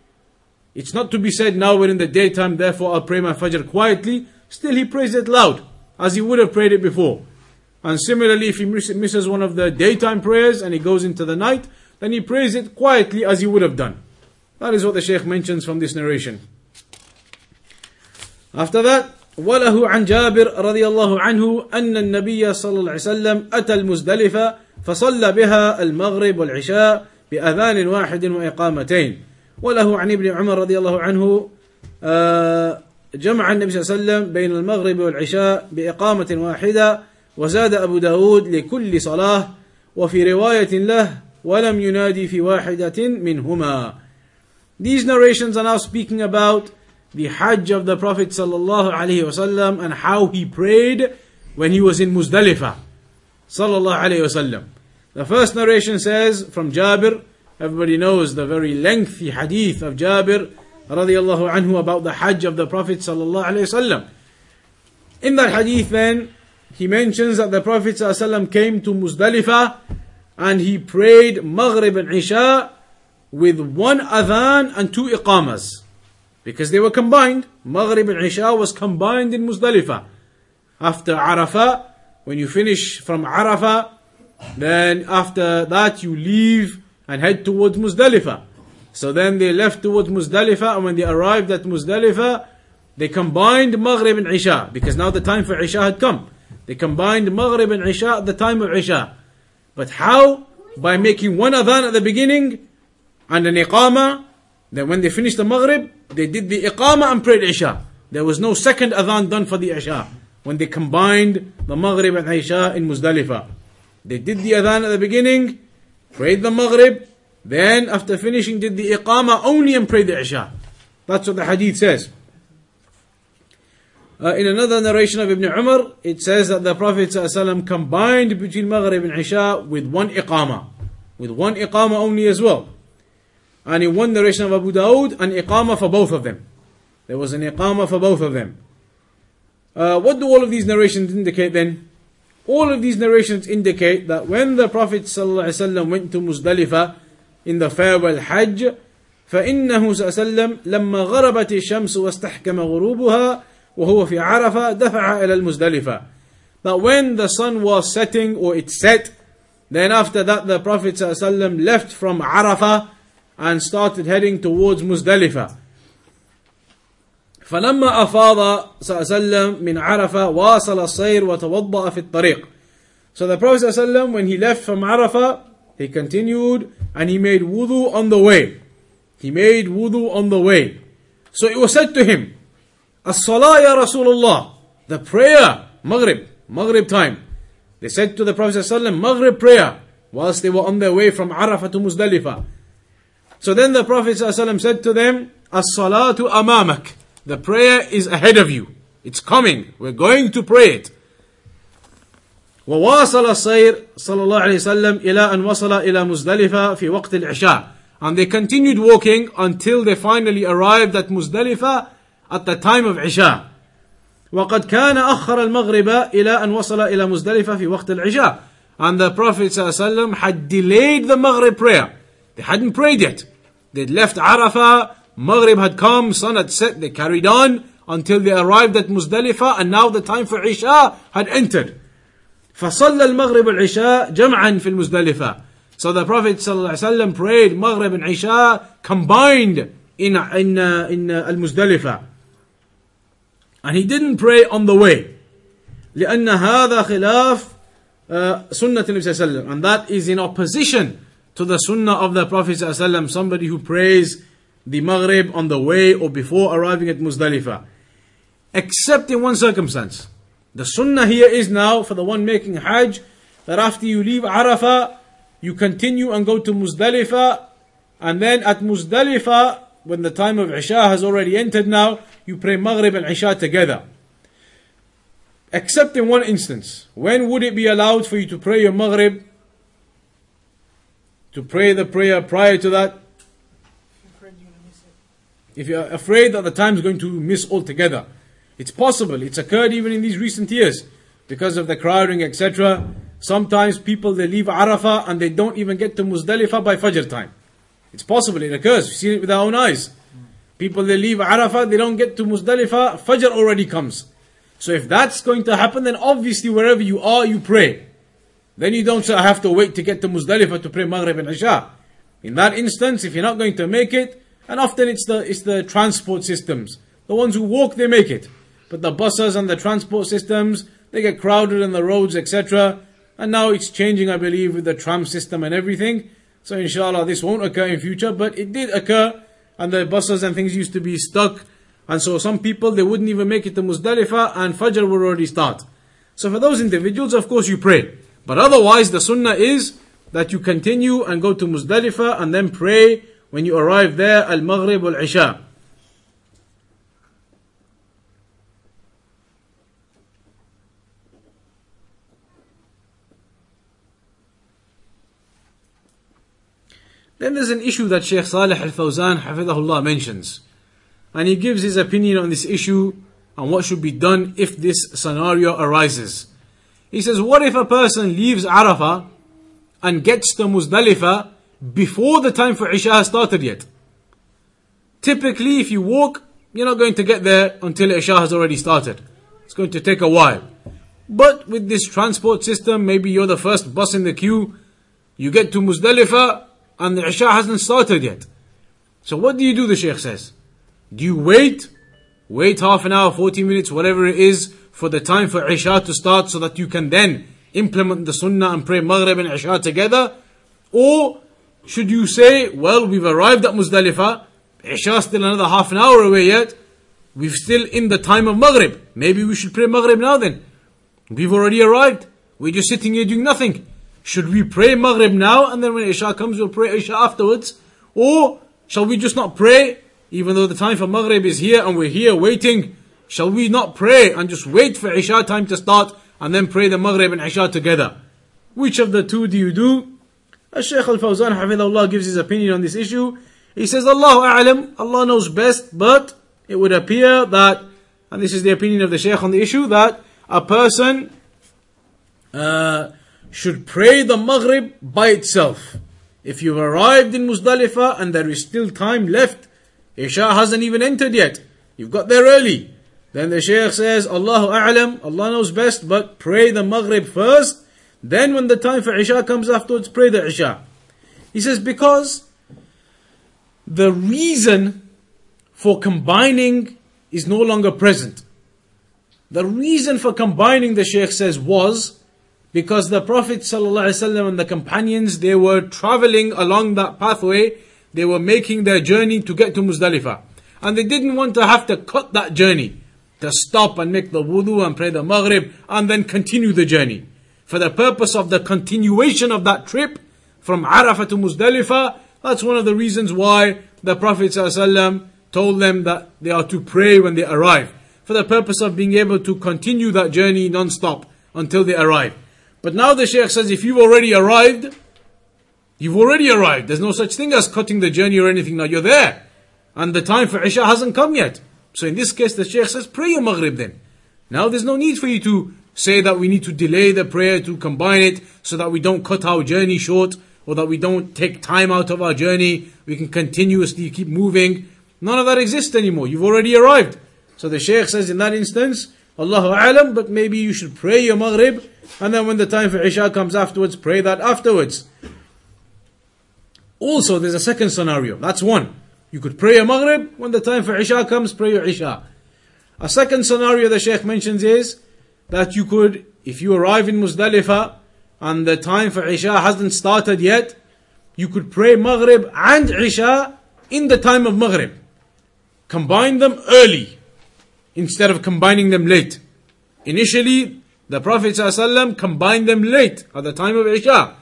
A: It's not to be said now we're in the daytime, therefore I'll pray my Fajr quietly. Still he prays it loud, as he would have prayed it before. And similarly, if he misses one of the daytime prayers and he goes into the night, then he prays it quietly as he would have done. That is what the Shaykh mentions from this narration. After that, وله عن جابر رضي الله عنه أن النبي صلى الله عليه وسلم أتى المزدلفة فصلى بها المغرب والعشاء بأذان واحد وإقامتين. وله عن ابن عمر رضي الله عنه آه، جمع النبي صلى الله عليه وسلم بين المغرب والعشاء بإقامة واحدة وزاد أبو داود لكل صلاة وفي رواية له ولم ينادي في واحدة منهما. These narrations are now speaking about the Hajj of the Prophet sallallahu alaihi wasallam and how he prayed when he was in Muzdalifah sallallahu alaihi wasallam. The first narration says from Jabir, everybody knows the very lengthy hadith of Jabir radiallahu anhu about the Hajj of the Prophet sallallahu alaihi wasallam. In that hadith then, he mentions that the Prophet ﷺ came to Muzdalifah and he prayed Maghrib and Isha with one adhan and two iqamas. Because they were combined. Maghrib and Isha was combined in Muzdalifah. After Arafah, when you finish from Arafah, then after that you leave and head towards Muzdalifah. So then they left towards Muzdalifah, and when they arrived at Muzdalifah, they combined Maghrib and Isha, because now the time for Isha had come. They combined Maghrib and Isha at the time of Isha. But how? By making one adhan at the beginning and an iqama. Then when they finished the Maghrib, they did the iqama and prayed Isha. There was no second adhan done for the Isha. When they combined the Maghrib and Isha in Muzdalifah. They did the adhan at the beginning, prayed the Maghrib, then after finishing did the iqama only and prayed the Isha. That's what the hadith says. Uh, in another narration of Ibn Umar, it says that the Prophet ﷺ combined between Maghrib and Isha with one iqama. With one iqama only as well. And in one narration of Abu Dawood, an iqama for both of them. There was an iqama for both of them. Uh, what do all of these narrations indicate then? All of these narrations indicate that when the Prophet ﷺ went to Muzdalifah in the farewell Hajj, فإنه صلى الله عليه وسلم لما غربت الشمس واستحكم غروبها وهو في عرفة دفع إلى المزدلفة. That when the sun was setting or it set, then after that the Prophet ﷺ left from Arafah and started heading towards Muzdalifah. فلما أفاض صلى الله عليه وسلم من عرفة واصل السير وتوضأ في الطريق. So the Prophet ﷺ when he left from Arafah, he continued and he made wudu on the way. He made wudu on the way. So it was said to him, As-salah ya Rasulullah, the prayer, Maghrib, Maghrib time. They said to the Prophet ﷺ, Maghrib prayer, whilst they were on their way from Arafah to Muzdalifah. So then the Prophet ﷺ said to them, As-salatu amamak. The prayer is ahead of you. It's coming. We're going to pray it. وواصل السير صلى الله عليه وسلم إلى أن وصل إلى مزدلفة في وقت العشاء. And they continued walking until they finally arrived at Muzdalifah at the time of Isha. وقد كان أخر المغرب إلى أن وصل إلى مزدلفة في وقت العشاء. And the Prophet ﷺ had delayed the Maghrib prayer. They hadn't prayed yet. They'd left Arafah, Maghrib had come, sun had set, they carried on until they arrived at Muzdalifah and now the time for Isha had entered. فصلى المغرب والعشاء جمعا في المزدلفة. So the Prophet ﷺ prayed Maghrib and Isha combined in, in, uh, in uh, Al-Muzdalifah. And he didn't pray on the way. لأن هذا خلاف uh, سنة النبي صلى الله عليه وسلم. And that is in opposition to the sunnah of the Prophet ﷺ, somebody who prays the Maghrib on the way or before arriving at Muzdalifah, except in one circumstance. The sunnah here is now for the one making Hajj that after you leave Arafah, you continue and go to Muzdalifah, and then at Muzdalifah, when the time of Isha has already entered now, you pray Maghrib and Isha together. Except in one instance, when would it be allowed for you to pray your Maghrib to pray the prayer prior to that? If you're afraid that the time is going to miss altogether. It's possible. It's occurred even in these recent years because of the crowding, etc. Sometimes people they leave Arafah and they don't even get to Muzdalifah by Fajr time. It's possible. It occurs. We've seen it with our own eyes. People they leave Arafah, they don't get to Muzdalifah. Fajr already comes. So if that's going to happen, then obviously wherever you are, you pray. Then you don't say, I have to wait to get to Muzdalifah to pray Maghrib and Isha. In that instance, if you're not going to make it, and often it's the it's the transport systems. The ones who walk, they make it. But the buses and the transport systems, they get crowded on the roads, etc. And now it's changing, I believe, with the tram system and everything. So inshallah, this won't occur in future, but it did occur, and the buses and things used to be stuck. And so some people, they wouldn't even make it to Muzdalifah, and Fajr would already start. So for those individuals, of course, you pray. But otherwise, the sunnah is that you continue and go to Muzdalifah and then pray when you arrive there, Al-Maghrib wal-Isha. Then there's an issue that Sheikh Salih Al-Fawzan Hafidahullah mentions. And he gives his opinion on this issue and what should be done if this scenario arises. He says, what if a person leaves Arafah and gets to Muzdalifah before the time for Isha has started yet? Typically, if you walk, you're not going to get there until Isha has already started. It's going to take a while. But with this transport system, maybe you're the first bus in the queue, you get to Muzdalifah, and the Isha hasn't started yet. So what do you do, the Shaykh says? Do you wait? Wait half an hour, 40 minutes, whatever it is, for the time for Isha to start so that you can then implement the Sunnah and pray Maghrib and Isha together? Or should you say, well, we've arrived at Muzdalifah, Isha still another half an hour away yet, we're still in the time of Maghrib. Maybe we should pray Maghrib now then. We've already arrived. We're just sitting here doing nothing. Should we pray Maghrib now and then when Isha comes we'll pray Isha afterwards? Or shall we just not pray even though the time for Maghrib is here and we're here waiting? Shall we not pray and just wait for Isha time to start and then pray the Maghrib and Isha together? Which of the two do you do? Shaykh Al-Fawzan Hafidhullah gives his opinion on this issue. He says, Allah A'lam, Allah knows best, but it would appear that, and this is the opinion of the Shaykh on the issue, that a person uh, should pray the Maghrib by itself. If you've arrived in Muzdalifah and there is still time left, Isha hasn't even entered yet. You've got there early. Then the Shaykh says, Allahu A'lam, Allah knows best, but pray the Maghrib first. Then when the time for Isha comes afterwards, pray the Isha. He says, because the reason for combining is no longer present. The reason for combining, the Shaykh says, was because the Prophet ﷺ and the companions, they were traveling along that pathway, they were making their journey to get to Muzdalifah. And they didn't want to have to cut that journey, to stop and make the wudu and pray the maghrib and then continue the journey. For the purpose of the continuation of that trip from Arafah to Muzdalifah, that's one of the reasons why the Prophet ﷺ told them that they are to pray when they arrive. For the purpose of being able to continue that journey non-stop until they arrive. But now the Shaykh says if you've already arrived, you've already arrived. There's no such thing as cutting the journey or anything. Now you're there. And the time for Isha hasn't come yet. So in this case, the Shaykh says, pray your Maghrib then. Now there's no need for you to say that we need to delay the prayer to combine it so that we don't cut our journey short or that we don't take time out of our journey. We can continuously keep moving. None of that exists anymore. You've already arrived. So the Shaykh says in that instance, Allahu Alam, but maybe you should pray your Maghrib and then when the time for Isha comes afterwards, pray that afterwards. Also, there's a second scenario. That's one. You could pray Maghrib, when the time for Isha comes, pray your Isha. A second scenario the Shaykh mentions is that you could, if you arrive in Muzdalifah and the time for Isha hasn't started yet, you could pray Maghrib and Isha in the time of Maghrib. Combine them early instead of combining them late. Initially, the Prophet ﷺ combined them late at the time of Isha,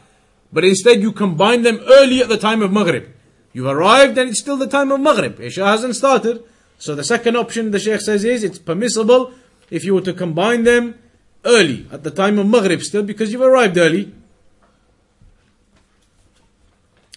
A: but instead you combine them early at the time of Maghrib. You've arrived and it's still the time of Maghrib. Isha hasn't started. So the second option the Shaykh says is it's permissible if you were to combine them early at the time of Maghrib still because you've arrived early.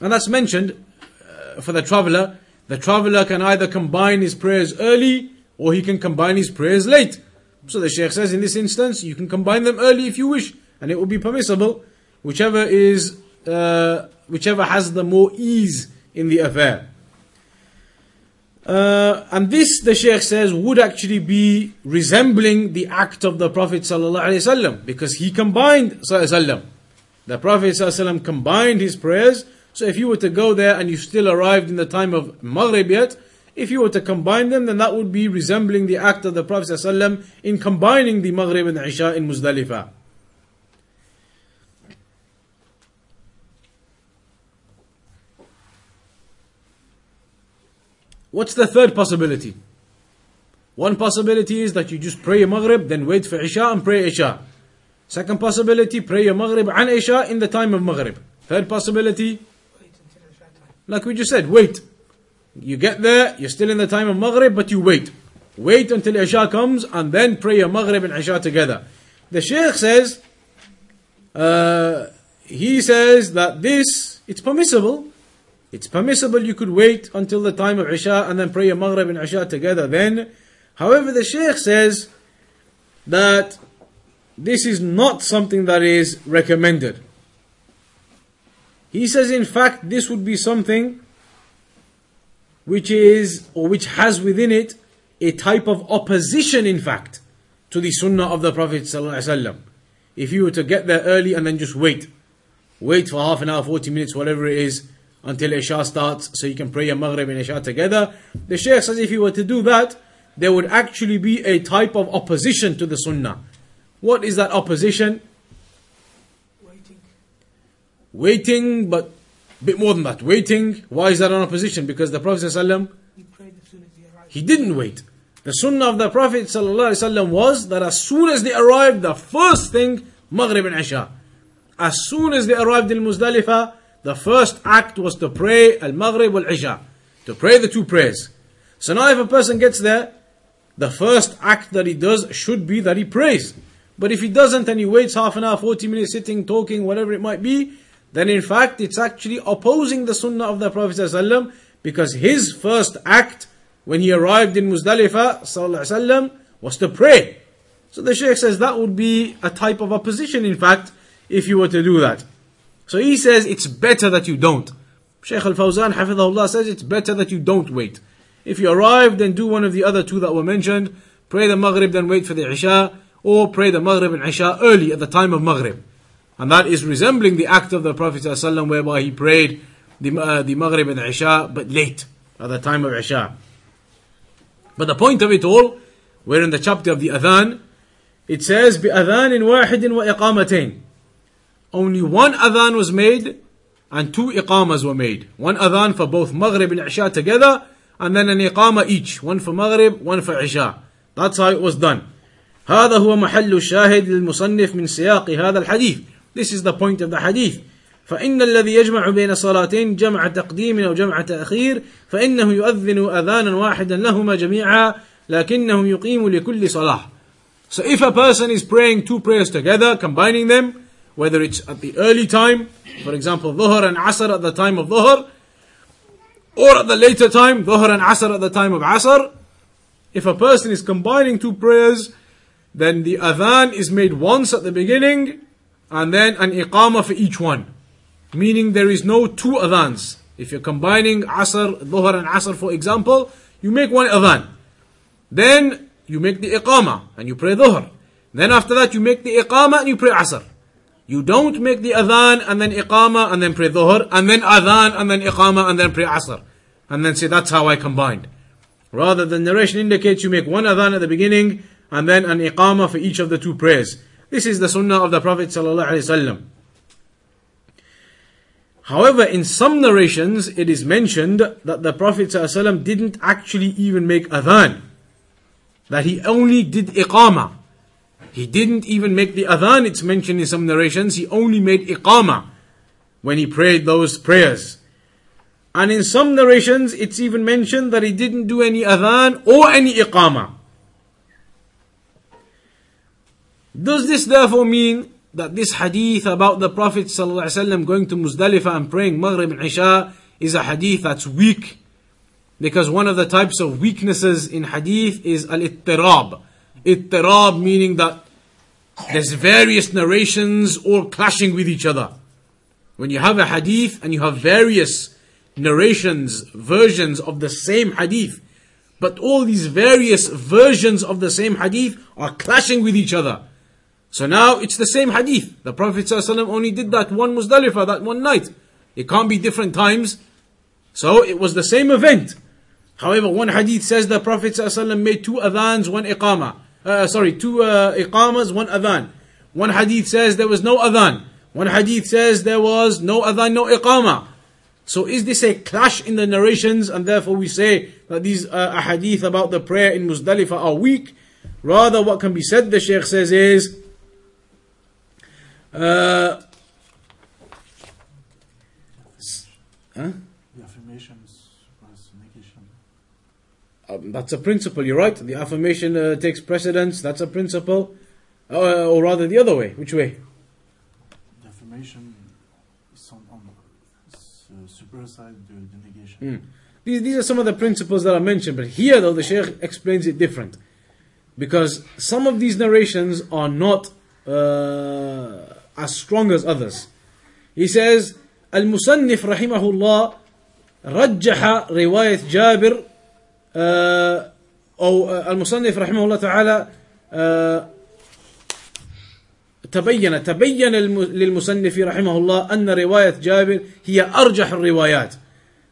A: And that's mentioned uh, for the traveler. The traveler can either combine his prayers early or he can combine his prayers late. So the Shaykh says in this instance, you can combine them early if you wish, and it will be permissible, whichever is, uh, whichever has the more ease in the affair. Uh, and this, the Shaykh says, would actually be resembling the act of the Prophet ﷺ because he combined ﷺ. The Prophet ﷺ combined his prayers. So if you were to go there and you still arrived in the time of Maghrib yet, if you were to combine them, then that would be resembling the act of the Prophet ﷺ in combining the Maghrib and Isha in Muzdalifah. What's the third possibility? One possibility is that you just pray your Maghrib, then wait for Isha and pray Isha. Second possibility, pray your Maghrib and Isha in the time of Maghrib. Third possibility, like we just said, wait. You get there, you're still in the time of Maghrib, but you wait. Wait until Isha comes and then pray your Maghrib and Isha together. The Shaykh says, uh, he says that this, it's permissible. It's permissible you could wait until the time of Isha and then pray your Maghrib and Isha together then. However, the Shaykh says that this is not something that is recommended. He says, in fact, this would be something which is or which has within it a type of opposition in fact to the sunnah of the Prophet. If you were to get there early and then just wait, wait for half an hour, 40 minutes, whatever it is, until Isha starts, so you can pray your Maghrib and Isha together. The Shaykh says if you were to do that, there would actually be a type of opposition to the Sunnah. What is that opposition?
B: Waiting.
A: Waiting, but a bit more than that. Waiting. Why is that an opposition? Because the Prophet ﷺ,
B: He prayed as soon as he arrived.
A: he didn't wait. The Sunnah of the Prophet ﷺ was that as soon as they arrived, the first thing, Maghrib and Isha. As soon as they arrived in Muzdalifah, the first act was to pray Al Maghrib wal Isha, to pray the two prayers. So now, if a person gets there, the first act that he does should be that he prays. But if he doesn't and he waits half an hour, 40 minutes sitting, talking, whatever it might be, then in fact it's actually opposing the sunnah of the Prophet ﷺ because his first act when he arrived in Muzdalifah was to pray. So the Shaykh says that would be a type of opposition in fact if you were to do that. So he says it's better that you don't. Shaykh Al-Fawzan Hafidhahullah says it's better that you don't wait. If you arrive, then do one of the other two that were mentioned. Pray the Maghrib, then wait for the Isha, or pray the Maghrib and Isha early at the time of Maghrib. And that is resembling the act of the Prophet ﷺ whereby he prayed the, uh, the Maghrib and Isha, but late, at the time of Isha. But the point of it all, we're in the chapter of the Adhan, it says, بأذان واحد وإقامتين. Only one Adhan was made, and two Iqamas were made. One Adhan for both Maghrib and Isha together, and then an Iqama each. One for Maghrib, one for Isha. That's how it was done. هذا هو محل الشاهد للمصنف من سياق هذا الحديث. This is the point of the hadith. فإن الذي يجمع بين صلاتين جمع تقديم أو جمع تأخير فإنه يؤذن أذانا واحدا لهما جميعا لكنه يقيم لكل صلاة. So if a person is praying two prayers together, combining them, whether it's at the early time, for example, Dhuhr and Asr at the time of Dhuhr, or at the later time, Dhuhr and Asr at the time of Asr, if a person is combining two prayers, then the adhan is made once at the beginning, and then an iqamah for each one. Meaning there is no two adhans. If you're combining Asr, Dhuhr and Asr for example, you make one adhan. Then you make the iqamah and you pray Dhuhr. Then after that you make the iqamah and you pray Asr. You don't make the adhan and then iqamah and then pray Dhuhr and then adhan and then iqamah and then pray Asr. And then say that's how I combined. Rather the narration indicates you make one adhan at the beginning and then an iqamah for each of the two prayers. This is the sunnah of the Prophet wasallam. However, in some narrations, it is mentioned that the Prophet ﷺ didn't actually even make adhan. That he only did iqama. He didn't even make the adhan, it's mentioned in some narrations. He only made iqama when he prayed those prayers. And in some narrations, it's even mentioned that he didn't do any adhan or any iqama. Does this therefore mean that this hadith about the Prophet ﷺ going to Muzdalifah and praying Maghrib and Isha is a hadith that's weak? Because one of the types of weaknesses in hadith is al-ittirab. Ittirab meaning that there's various narrations all clashing with each other. When you have a hadith and you have various narrations, versions of the same hadith, but all these various versions of the same hadith are clashing with each other. So now it's the same hadith. The Prophet ﷺ only did that one Muzdalifah, that one night. It can't be different times. So it was the same event. However, one hadith says the Prophet ﷺ made two adhans, one iqama. Uh, sorry, two uh, iqamas, one adhan. One hadith says there was no adhan. One hadith says there was no adhan, no iqama. So is this a clash in the narrations and therefore we say that these uh, hadith about the prayer in Muzdalifah are weak? Rather what can be said, the Shaykh says is, uh, huh?
C: The affirmations plus negation.
A: Um, that's a principle, you're right. The affirmation uh, takes precedence, that's a principle. Uh, or rather the other way. Which way?
C: The affirmation is on, on s- uh, superside the, the negation.
A: Mm. These, these are some of the principles that are mentioned, but here though the Shaykh explains it different. Because some of these narrations are not uh, as strong as others. He says, المصنف رحمه الله رجح رواية جابر آه، أو آه، المصنف رحمه الله تعالى آه تبين تبين للمصنف رحمه الله أن رواية جابر هي أرجح الروايات.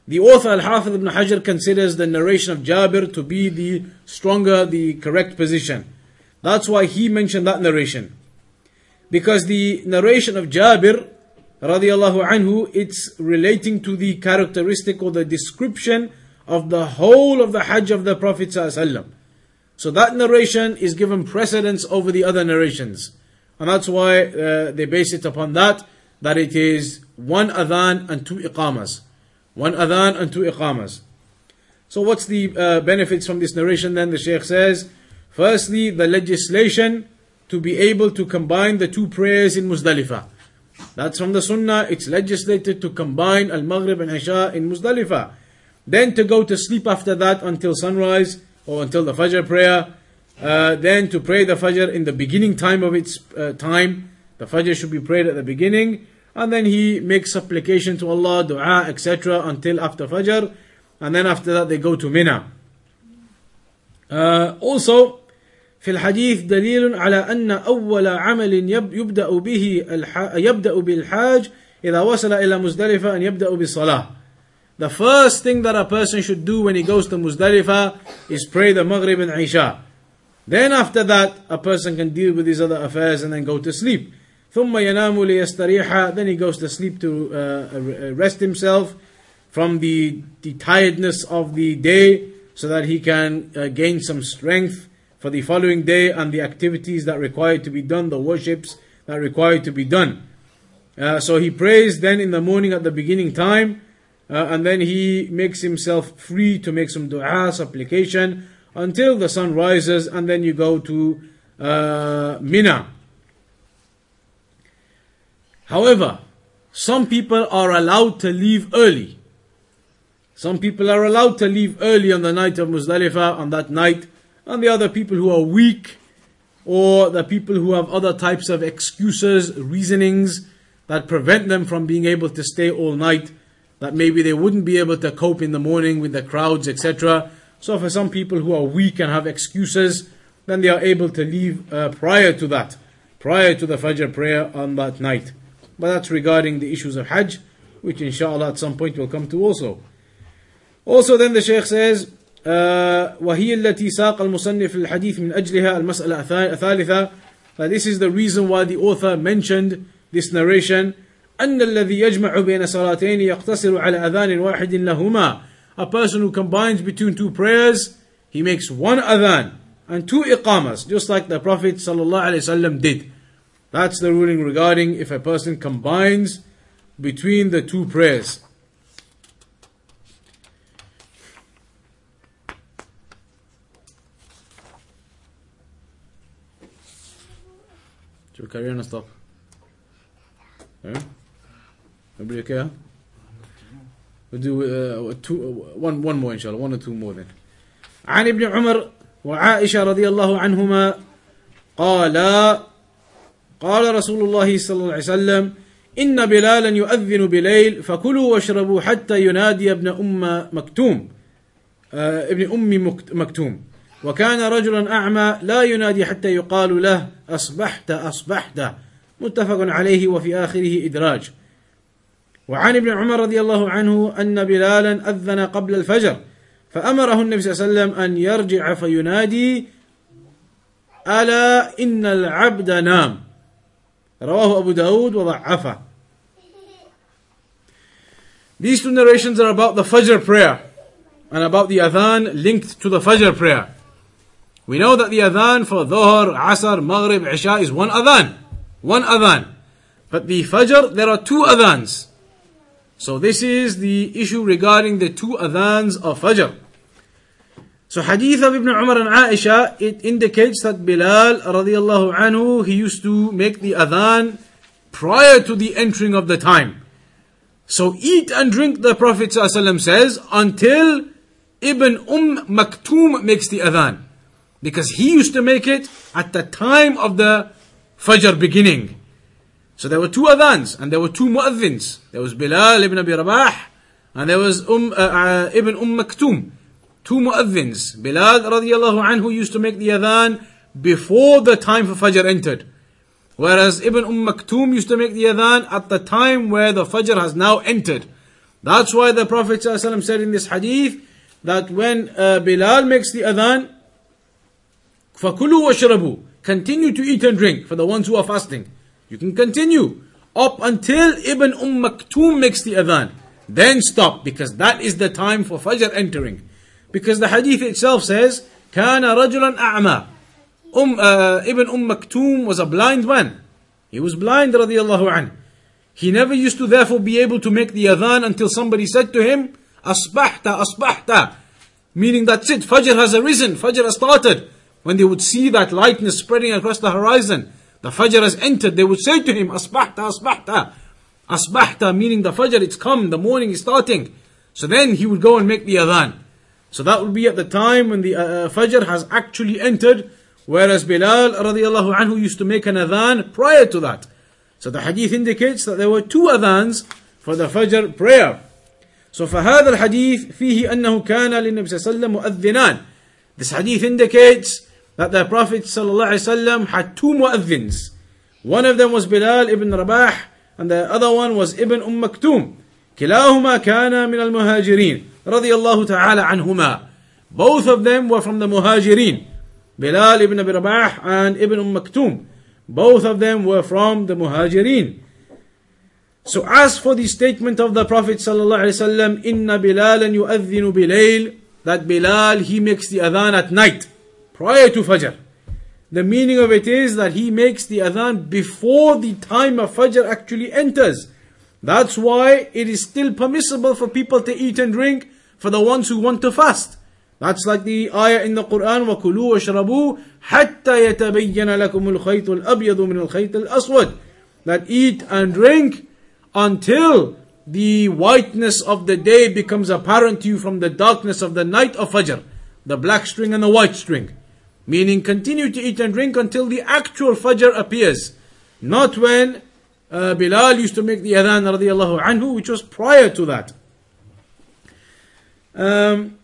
A: The author Al-Hafiz ibn Hajar considers the narration of Jabir to be the stronger, the correct position. That's why he mentioned that narration. Because the narration of Jabir radiallahu anhu, it's relating to the characteristic or the description of the whole of the Hajj of the Prophet. So that narration is given precedence over the other narrations. And that's why uh, they base it upon that, that it is one adhan and two iqamas. One adhan and two iqamas. So what's the uh, benefits from this narration then? The Shaykh says, firstly, the legislation to be able to combine the two prayers in Muzdalifah. That's from the Sunnah, it's legislated to combine Al-Maghrib and Isha in Muzdalifah Then to go to sleep after that until sunrise or until the Fajr prayer. Uh, then to pray the Fajr in the beginning time of its uh, time. The Fajr should be prayed at the beginning. And then he makes supplication to Allah, dua, etc. until after Fajr. And then after that they go to Mina. Uh, also, في الحديث دليل على أن أول عمل يب- يبدأ به الح... يبدأ بالحاج إذا وصل إلى مزدلفة أن يبدأ بالصلاة. The first thing that a person should do when he goes to Muzdalifah is pray the Maghrib and Isha. Then after that, a person can deal with his other affairs and then go to sleep. ثم ينام ليستريح Then he goes to sleep to uh, rest himself from the, the tiredness of the day so that he can uh, gain some strength for the following day and the activities that require to be done, the worships that require to be done. Uh, so he prays then in the morning at the beginning time, uh, and then he makes himself free to make some dua, supplication, until the sun rises, and then you go to uh, Mina. However, some people are allowed to leave early. Some people are allowed to leave early on the night of Muzdalifah, on that night, and the other people who are weak, or the people who have other types of excuses, reasonings that prevent them from being able to stay all night, that maybe they wouldn't be able to cope in the morning with the crowds, etc. So, for some people who are weak and have excuses, then they are able to leave uh, prior to that, prior to the Fajr prayer on that night. But that's regarding the issues of Hajj, which inshallah at some point will come to also. Also then the Shaykh says, uh, وهي التي ساق المصنف الحديث من أجلها المسألة الثا- الثالثة that this is the reason why the author mentioned this narration أن الذي يجمع بين صلاتين يقتصر على أذان واحد لهما a person who combines between two prayers he makes one adhan and two iqamas just like the Prophet ﷺ did that's the ruling regarding if a person combines between the two prayers Should we carry on or stop? Yeah? Huh? We'll do uh, two, uh, one, one more inshallah, one or two more then. عن ابن عمر وعائشة رضي الله عنهما قال قال رسول الله صلى الله عليه وسلم إن بلالا يؤذن بليل فكلوا واشربوا حتى ينادي ابن أم مكتوم. آه، ابن أم مكت- مكتوم. وكان رجلا أعمى لا ينادي حتى يقال له أصبحت أصبحت. متفق عليه وفي آخره إدراج. وعن ابن عمر رضي الله عنه أن بلالا أذن قبل الفجر فأمره النبي صلى الله عليه وسلم أن يرجع فينادي ألا إن العبد نام رواه أبو داود وضعفه These two narrations are about the Fajr prayer and about the Adhan linked to the Fajr prayer. We know that the Adhan for Dhuhr, Asr, Maghrib, Isha is one Adhan. One Adhan. But the Fajr, there are two Adhans. So this is the issue regarding the two Adhans of Fajr. So Hadith of Ibn Umar and Aisha, it indicates that Bilal radiallahu anhu, he used to make the Adhan prior to the entering of the time. So eat and drink, the Prophet says, until Ibn Umm Maktoum makes the Adhan. Because he used to make it at the time of the Fajr beginning. So there were two adhans and there were two muadhins. There was Bilal ibn Abi Rabah and there was um, uh, uh, Ibn Umm Maktoum. Two muadhins. Bilal radiallahu anhu used to make the adhan before the time for Fajr entered. Whereas Ibn Umm Maktoum used to make the adhan at the time where the Fajr has now entered. That's why the Prophet ﷺ said in this hadith that when uh, Bilal makes the adhan, فَكُلُوا وَاشْرَبُوا Continue to eat and drink for the ones who are fasting. You can continue up until Ibn Umm Maktoum makes the adhan. Then stop because that is the time for Fajr entering. Because the hadith itself says, كان رجلا أعمى. Um, uh, Ibn Umm Maktoum was a blind man. He was blind radiallahu anh. He never used to therefore be able to make the adhan until somebody said to him, Asbahta, Asbahta. Meaning that's it, Fajr has arisen, Fajr has started. When they would see that lightness spreading across the horizon, the Fajr has entered, they would say to him, Asbahta, Asbahta. Asbahta meaning the Fajr, it's come, the morning is starting. So then he would go and make the adhan. So that would be at the time when the uh, uh Fajr has actually entered, whereas Bilal radiallahu anhu used to make an adhan prior to that. So the hadith indicates that there were two adhans for the Fajr prayer. So فهذا الحديث فيه أنه كان للنبي صلى الله عليه وسلم مؤذنان. This hadith indicates that the Prophet صلى الله عليه وسلم had two mu'adhins. One of them was Bilal ibn Rabah and the other one was Ibn Umm Maktoum. كلاهما كان من المهاجرين رضي الله تعالى عنهما. Both of them were from the muhajirin. Bilal ibn Abi Rabah and Ibn Umm Maktoum. Both of them were from the muhajirin. So as for the statement of the Prophet ﷺ, Inna Bilalan yu'adhinu bilayl, that Bilal, he makes the adhan at night, prior to Fajr. The meaning of it is that he makes the adhan before the time of Fajr actually enters. That's why it is still permissible for people to eat and drink for the ones who want to fast. That's like the ayah in the Quran, وَكُلُوا وَاشْرَبُوا حَتَّى يَتَبَيَّنَ لَكُمُ الْخَيْطُ الْأَبْيَضُ مِنَ الْخَيْطِ الْأَسْوَدِ That eat and drink until the whiteness of the day becomes apparent to you from the darkness of the night of Fajr, the black string and the white string. Meaning continue to eat and drink until the actual Fajr appears. Not when uh, Bilal used to make the adhan radiallahu anhu, which was prior to that. Um,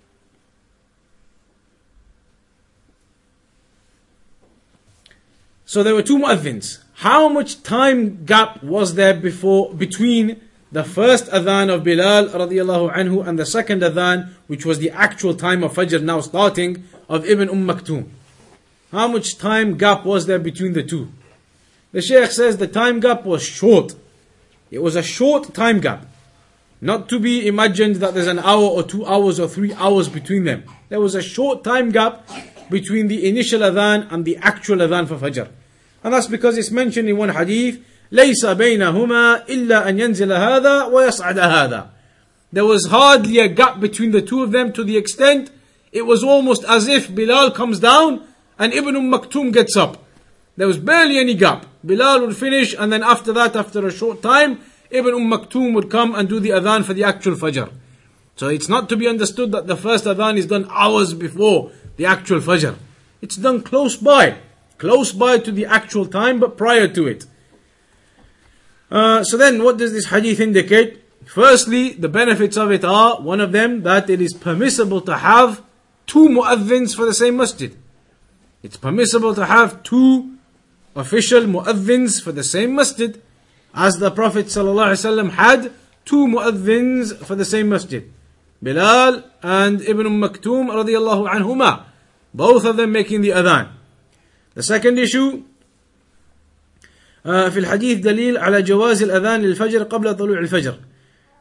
A: so there were two mu'adhins. How much time gap was there before between the first adhan of Bilal radiallahu anhu and the second adhan, which was the actual time of Fajr now starting of Ibn Umm Maktoum? How much time gap was there between the two? The Shaykh says the time gap was short. It was a short time gap. Not to be imagined that there's an hour or two hours or three hours between them. There was a short time gap between the initial adhan and the actual adhan for Fajr. And that's because it's mentioned in one hadith, ليس بينهما إلا أن ينزل هذا ويصعد هذا. There was hardly a gap between the two of them to the extent it was almost as if Bilal comes down and Ibn umm Maktoum gets up. There was barely any gap. Bilal would finish, and then after that, after a short time, Ibn Umm Maktoum would come and do the adhan for the actual Fajr. So it's not to be understood that the first adhan is done hours before the actual Fajr. It's done close by, close by to the actual time, but prior to it. Uh, so then, what does this hadith indicate? Firstly, the benefits of it are one of them that it is permissible to have two mu'adhins for the same masjid. It's permissible to have two official mu'adhins for the same masjid, as the Prophet ﷺ had two mu'adhins for the same masjid. Bilal and Ibn Maktoum radiallahu anhuma. Both of them making the adhan. The second issue في الحديث دليل على جواز الأذان للفجر قبل طلوع الفجر.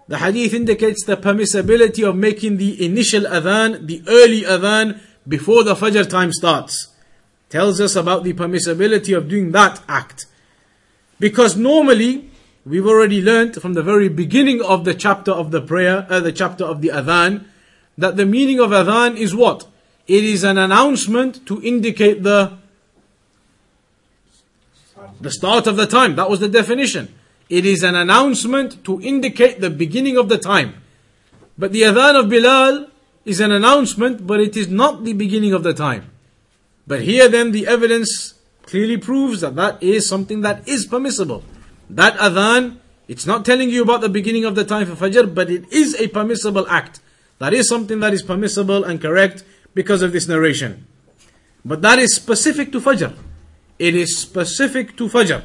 A: The hadith indicates the permissibility of making the initial adhan, the early adhan, before the fajr time starts tells us about the permissibility of doing that act. Because normally, we've already learnt from the very beginning of the chapter of the prayer, uh, the chapter of the adhan, that the meaning of adhan is what? It is an announcement to indicate the the start of the time. That was the definition. It is an announcement to indicate the beginning of the time. But the adhan of Bilal is an announcement, but it is not the beginning of the time. But here then the evidence clearly proves that that is something that is permissible. That adhan, it's not telling you about the beginning of the time for Fajr, but it is a permissible act. That is something that is permissible and correct because of this narration. But that is specific to Fajr. It is specific to Fajr.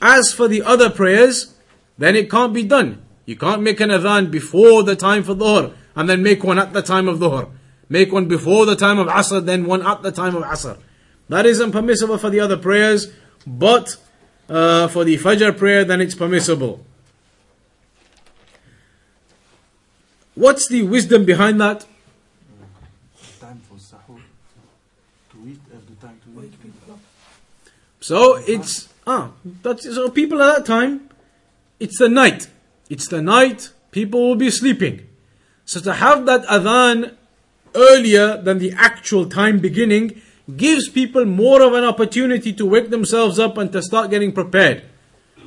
A: As for the other prayers, then it can't be done. You can't make an adhan before the time for Dhuhr and then make one at the time of Dhuhr. Make one before the time of Asr, then one at the time of Asr. That isn't permissible for the other prayers, but uh, for the Fajr prayer, then it's permissible. What's the wisdom behind that?
C: Time for sahur. To eat, have the time to eat.
B: Wake people up.
A: So it's ah that's so people at that time, it's the night. It's the night, people will be sleeping. So to have that adhan earlier than the actual time beginning gives people more of an opportunity to wake themselves up and to start getting prepared.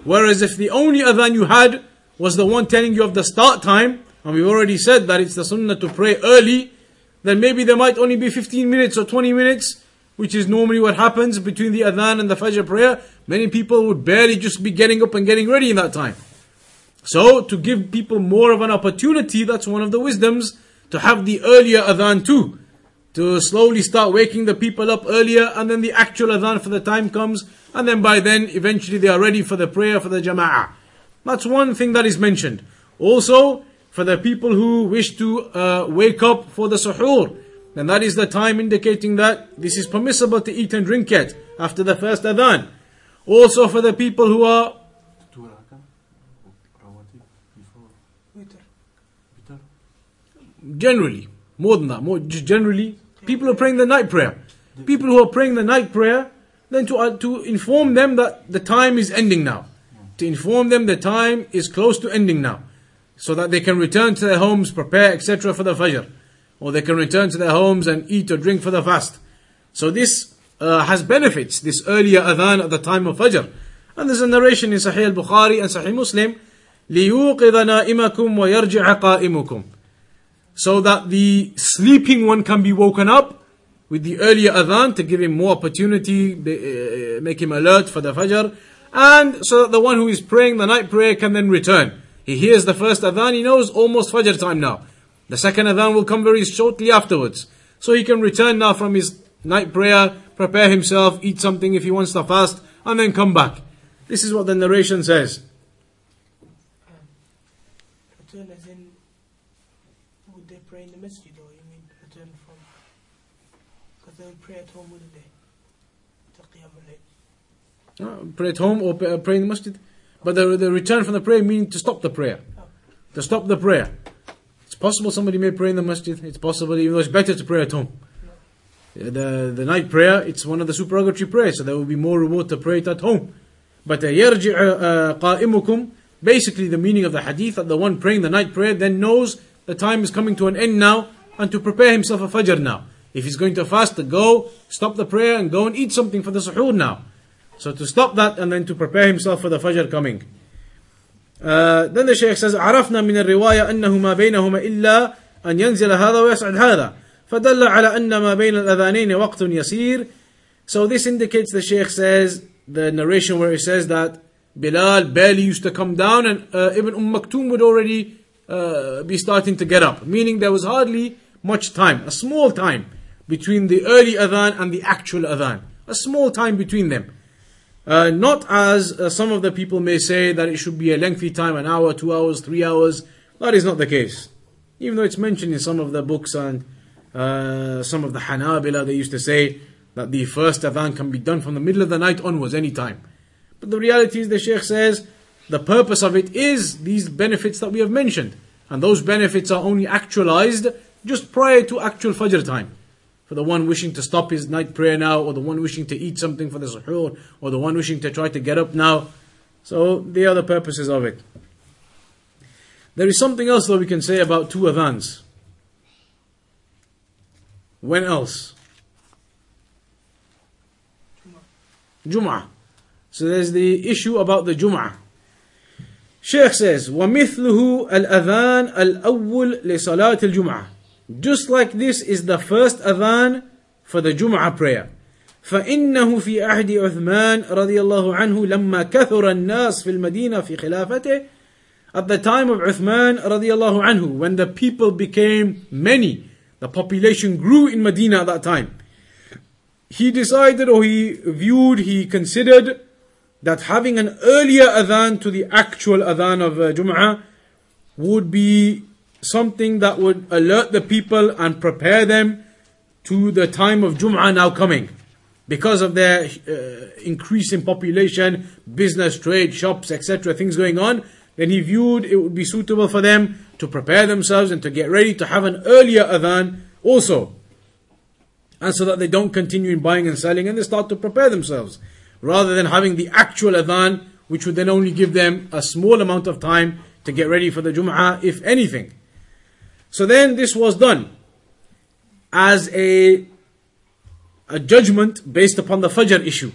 A: Whereas if the only adhan you had was the one telling you of the start time, and we've already said that it's the sunnah to pray early, then maybe there might only be 15 minutes or 20 minutes, which is normally what happens between the adhan and the fajr prayer. Many people would barely just be getting up and getting ready in that time. So, to give people more of an opportunity, that's one of the wisdoms, to have the earlier adhan too. To slowly start waking the people up earlier, and then the actual adhan for the time comes, and then by then, eventually they are ready for the prayer for the jama'ah. That's one thing that is mentioned. Also, for the people who wish to uh, wake up for the suhoor, then that is the time indicating that this is permissible to eat and drink yet after the first adhan. Also, for the people who are
C: Two rakah. Rawatib. Before
B: Witr.
C: bitter.
A: generally, more than that, more just generally, people are praying the night prayer. People who are praying the night prayer, then to uh, to inform them that the time is ending now, to inform them the time is close to ending now, so that they can return to their homes, prepare etc. for the fajr, or they can return to their homes and eat or drink for the fast. So this uh, has benefits. This earlier adhan at the time of fajr, and there's a narration in Sahih al-Bukhari and Sahih Muslim. ليوقظ نائمكم ويرجع قائمكم so that the sleeping one can be woken up with the earlier adhan to give him more opportunity, uh, make him alert for the fajr, and so that the one who is praying the night prayer can then return. He hears the first adhan, he knows almost fajr time now. The second adhan will come very shortly afterwards. So he can return now from his night prayer, prepare himself, eat something if he wants to fast, and then come back. This is what the narration says.
B: Return as in, would they pray in the masjid or you mean return from? Because they would pray at home, wouldn't they? To Qiyam al-Layl.
A: Uh, pray at home or p- uh, pray in the masjid. But the, the return from the prayer meaning to stop the prayer. To stop the prayer. It's possible somebody may pray in the masjid. It's possible, even though it's better to pray at home. Uh, The, the night prayer, it's one of the supererogatory prayers, so there will be more reward to pray it at home. But uh, يرجع uh, قائمكم, basically the meaning of the hadith that the one praying the night prayer then knows the time is coming to an end now and to prepare himself a fajr now. If he's going to fast, to go, stop the prayer and go and eat something for the suhoor now. So to stop that and then to prepare himself for the fajr coming. Uh, then the Shaykh says عرفنا من الرواية أنه ما بينهما إلا أن ينزل هذا ويصعد هذا فدل على أن ما بين الأذانين وقت يسير So this indicates the Shaykh says the narration where it says that Bilal barely used to come down and uh, Ibn Umm Maktoum would already uh, be starting to get up meaning there was hardly much time a small time between the early adhan and the actual adhan a small time between them uh, not as uh, some of the people may say that it should be a lengthy time, an hour, two hours, three hours. That is not the case. Even though it's mentioned in some of the books and uh, some of the Hanabila, they used to say that the first adhan can be done from the middle of the night onwards, any time. But the reality is, the Sheikh says, the purpose of it is these benefits that we have mentioned. And those benefits are only actualized just prior to actual Fajr time for the one wishing to stop his night prayer now, or the one wishing to eat something for the suhoor, or the one wishing to try to get up now. So they are the purposes of it. There is something else though we can say about two adhans. When else? Jum'ah. So there's the issue about the Jum'ah. Sheikh says, وَمِثْلُهُ الْأَذَانِ الْأَوَّلِ لِصَلَاةِ الْجُمْعَةِ Just like this is the first adhan for the Jum'ah prayer. فإنه في عهد عثمان رضي الله عنه لما كثر الناس في المدينة في خلافته At the time of Uthman رضي الله عنه when the people became many the population grew in Medina at that time he decided or he viewed, he considered that having an earlier adhan to the actual adhan of uh, Jum'ah would be something that would alert the people and prepare them to the time of Jum'ah now coming. Because of their uh, increase in population, business, trade, shops, etc., things going on, then he viewed it would be suitable for them to prepare themselves and to get ready to have an earlier adhan also. And so that they don't continue in buying and selling and they start to prepare themselves. Rather than having the actual adhan, which would then only give them a small amount of time to get ready for the Jum'ah, if anything. So then this was done as a, a judgment based upon the Fajr issue.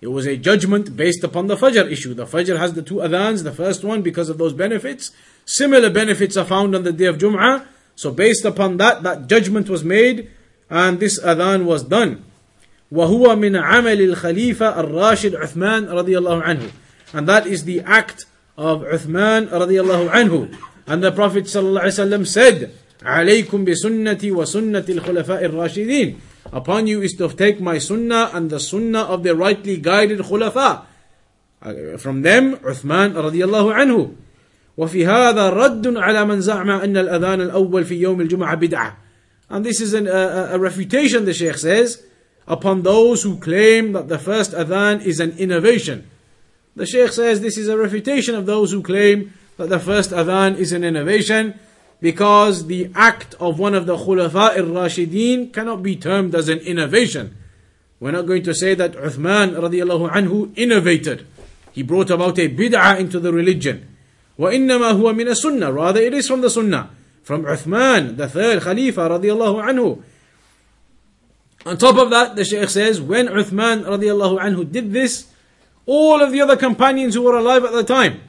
A: It was a judgment based upon the Fajr issue. The Fajr has the two adhans, the first one because of those benefits. Similar benefits are found on the day of Jum'ah. So based upon that, that judgment was made and this adhan was done. وهو من عمل الخليفة الراشد عثمان رضي الله عنه. And that is the act of Uthman رضي الله عنه. And the Prophet صلى الله عليه وسلم said, عليكم بسنتي وسنة الخلفاء الراشدين. Upon you is to take my sunnah and the sunnah of the rightly guided khulafa. Uh, From them, Uthman رضي الله عنه. وفي هذا رد على من زعم أن الأذان الأول في يوم الجمعة بدعة. And this is an, a, a refutation, the Sheikh says, upon those who claim that the first adhan is an innovation. The Sheikh says this is a refutation of those who claim that the first adhan is an innovation because the act of one of the Khulafa al-Rashideen cannot be termed as an innovation. We're not going to say that Uthman radiallahu anhu innovated. He brought about a bid'ah into the religion. وإنما هو من السنة rather it is from the sunnah from Uthman the third Khalifa radiallahu anhu on top of that the Shaykh says when Uthman radiallahu anhu did this all of the other companions who were alive at the time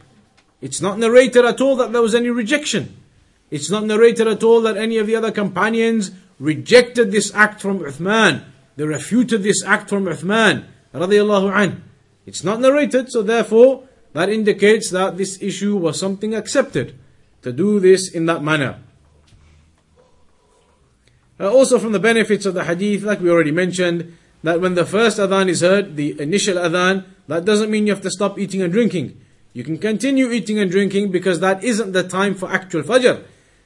A: it's not narrated at all that there was any rejection it's not narrated at all that any of the other companions rejected this act from Uthman they refuted this act from Uthman it's not narrated so therefore that indicates that this issue was something accepted to do this in that manner. Uh, also, from the benefits of the hadith, like we already mentioned, that when the first adhan is heard, the initial adhan, that doesn't mean you have to stop eating and drinking. You can continue eating and drinking because that isn't the time for actual fajr.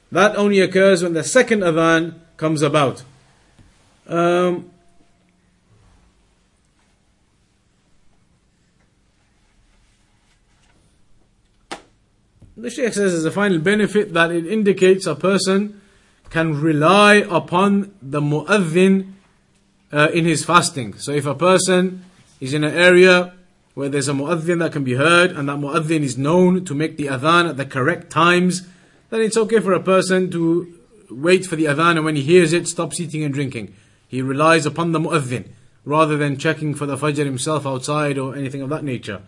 A: That only occurs when the second adhan comes about. Um, The Shaykh says as a final benefit that it indicates a person can rely upon the mu'adhin uh, in his fasting. So if a person is in an area where there's a mu'adhin that can be heard and that mu'adhin is known to make the adhan at the correct times, then it's okay for a person to wait for the adhan and when he hears it, stops eating and drinking. He relies upon the mu'adhin rather than checking for the fajr himself outside or anything of that nature.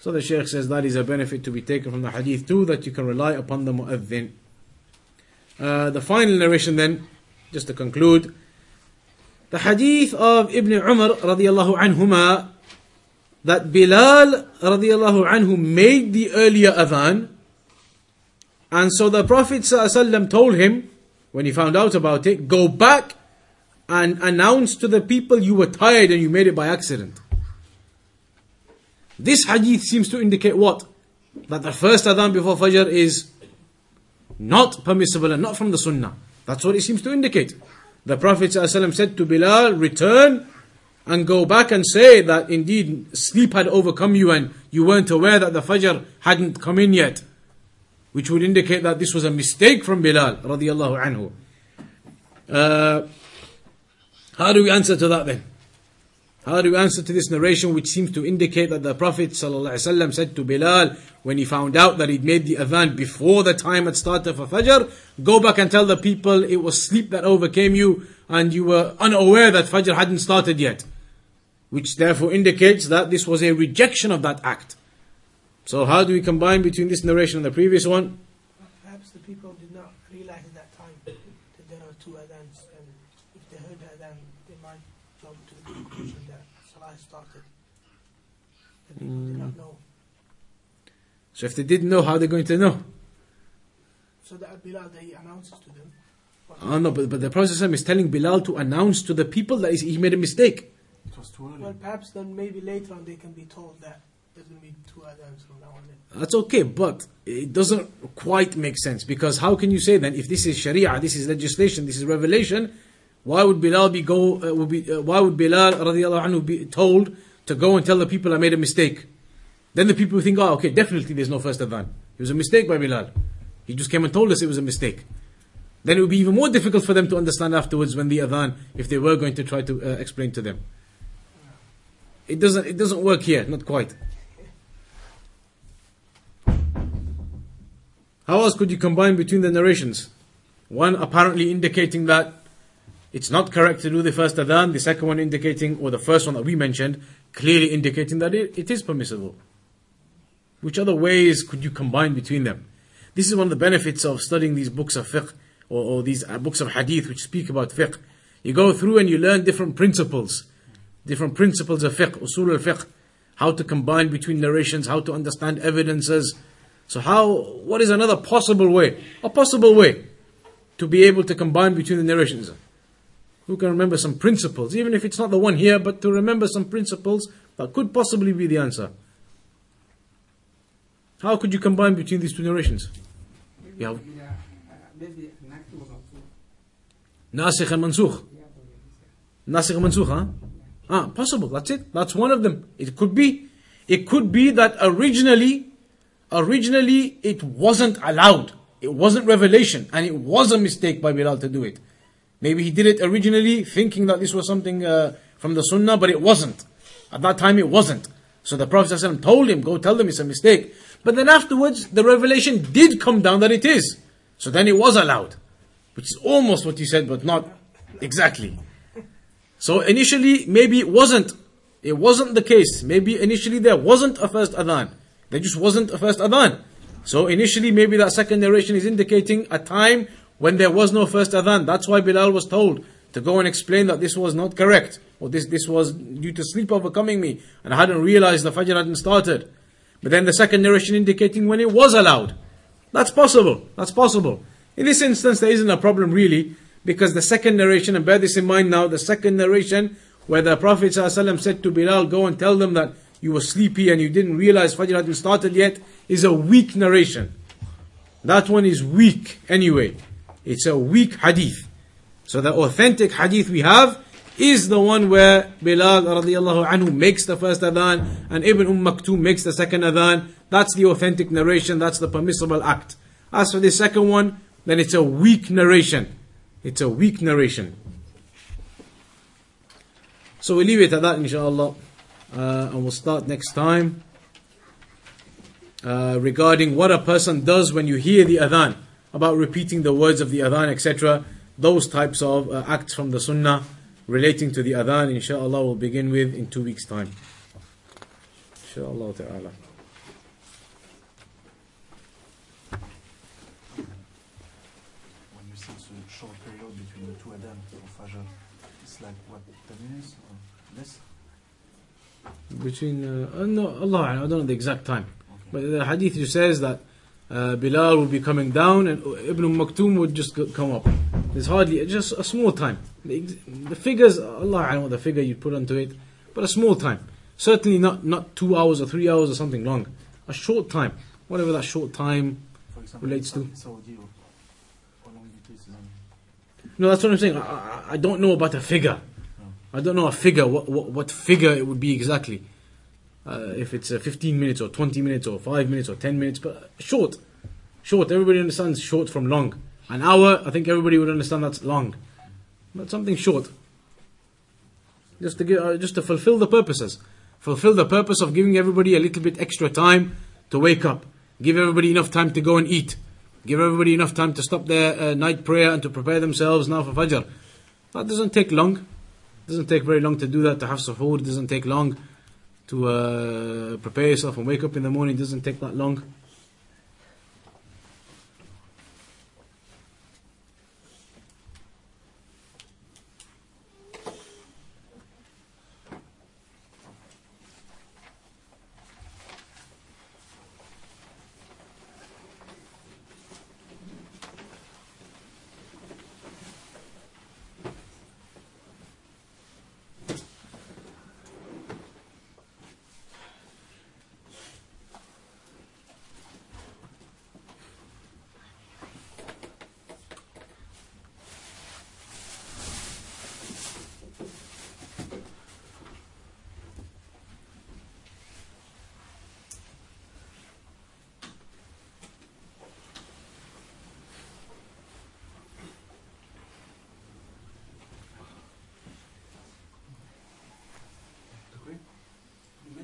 A: So the Shaykh says that is a benefit to be taken from the hadith too, that you can rely upon the mu'adhin. Uh, the final narration then, just to conclude, the hadith of Ibn Umar radiallahu anhuma, that Bilal radiallahu anhu made the earlier adhan, and so the Prophet told him, when he found out about it, go back and announce to the people you were tired and you made it by accident. This hadith seems to indicate what? That the first adhan before Fajr is not permissible and not from the Sunnah. That's what it seems to indicate. The Prophet said to Bilal, return and go back and say that indeed sleep had overcome you and you weren't aware that the Fajr hadn't come in yet. Which would indicate that this was a mistake from Bilal. Uh, how do we answer to that then? How do we answer to this narration which seems to indicate that the Prophet ﷺ said to Bilal when he found out that he'd made the adhan before the time had started for Fajr, go back and tell the people it was sleep that overcame you and you were unaware that Fajr hadn't started yet. Which therefore indicates that this was a rejection of that act. So how do we combine between this narration and the previous one?
B: Perhaps the people did not realize at that time that there are two adhans, and if they heard the adhan, they might jump to the conclusion that Salah started. The people did not know.
A: So if they didn't know, how are they going to know?
B: So that Bilal, that he announces to them,
A: Oh no, but, but the Prophet is telling Bilal to announce to the people that he made a mistake.
C: It was too early.
B: Well, perhaps then maybe later on they can be told that there's going to be two adhans from now on. Then.
A: That's okay, but it doesn't quite make sense because how can you say then if this is Sharia, this is legislation, this is revelation, why would Bilal be go? Uh, would be, uh, why would Bilal radiallahu anhu be told to go and tell the people I made a mistake? Then the people think, oh, okay, definitely there's no first adhan. It was a mistake by Bilal. He just came and told us it was a mistake. Then it would be even more difficult for them to understand afterwards when the adhan, if they were going to try to uh, explain to them. It doesn't. It doesn't work here. Not quite. How else could you combine between the narrations? One apparently indicating that it's not correct to do the first adhan, the second one indicating, or the first one that we mentioned, clearly indicating that it, it is permissible. Which other ways could you combine between them? This is one of the benefits of studying these books of fiqh or, or these uh, books of hadith which speak about fiqh. You go through and you learn different principles, different principles of fiqh, usul al fiqh, how to combine between narrations, how to understand evidences. So how, what is another possible way? A possible way to be able to combine between the narrations. Who can remember some principles, even if it's not the one here, but to remember some principles that could possibly be the answer. How could you combine between these two narrations?
D: Maybe,
A: Yeah.
D: uh, maybe.
A: Nasikh and Mansukh.
D: Yeah, but it's,
A: Nasikh and Mansukh, huh? Ah, possible. That's it. That's one of them. It could be. It could be that originally, originally it wasn't allowed. It wasn't revelation, and it was a mistake by Bilal to do it. Maybe he did it originally thinking that this was something uh, from the Sunnah, but it wasn't. At that time, it wasn't. So the Prophet ﷺ told him, "Go tell them it's a mistake." But then afterwards, the revelation did come down that it is. So then it was allowed, which is almost what you said, but not exactly. So initially, maybe it wasn't. It wasn't the case. Maybe initially there wasn't a first adhan. There just wasn't a first adhan. So initially, maybe that second narration is indicating a time when there was no first adhan. That's why Bilal was told to go and explain that this was not correct, or this this was due to sleep overcoming me, and I hadn't realized the fajr hadn't started. But then the second narration indicating when it was allowed. That's possible. That's possible. In this instance, there isn't a problem really, because the second narration, and bear this in mind now, the second narration where the Prophet ﷺ said to Bilal, go and tell them that you were sleepy and you didn't realize Fajr hadn't started yet, is a weak narration. That one is weak anyway. It's a weak hadith. So the authentic hadith we have is the one where Bilal radiallahu anhu makes the first adhan and Ibn Umm Maktoum makes the second adhan. That's the authentic narration, that's the permissible act. As for the second one, then it's a weak narration. It's a weak narration. So we leave it at that inshallah. Uh, and we'll start next time uh, regarding what a person does when you hear the adhan, about repeating the words of the adhan, etc. Those types of uh, acts from the sunnah relating to the adhan, inshallah, we'll begin with in two weeks' time. Inshallah ta'ala.
C: When you say it's a short period between the two adhan of Fajr, it's like what, 10 minutes or less?
A: Between, uh, no, Allah, I don't know the exact time.
C: Okay.
A: But the hadith just says that uh, Bilal will be coming down and Ibn Maktoum would just go- come up. There's hardly, just a small time. The, ex- the figures, Allah, I don't know the figure you put onto it, but a small time. Certainly not, not two hours or three hours or something long. A short time. Whatever that short time.
C: For example,
A: Relates to-
C: Saudi or how long it is.
A: No, that's what I'm saying. I, I, I don't know about a figure. I don't know a figure, what, what, what figure it would be exactly. Uh, if it's uh, 15 minutes or 20 minutes or 5 minutes or 10 minutes, but short. Short. Everybody understands short from long. An hour, I think everybody would understand that's long. But something short. Just to, give, uh, just to fulfill the purposes. Fulfill the purpose of giving everybody a little bit extra time to wake up. Give everybody enough time to go and eat. Give everybody enough time to stop their uh, night prayer and to prepare themselves now for Fajr. That doesn't take long. Doesn't take very long to do that, to have suhoor. Doesn't take long to uh, prepare yourself and wake up in the morning. Doesn't take that long.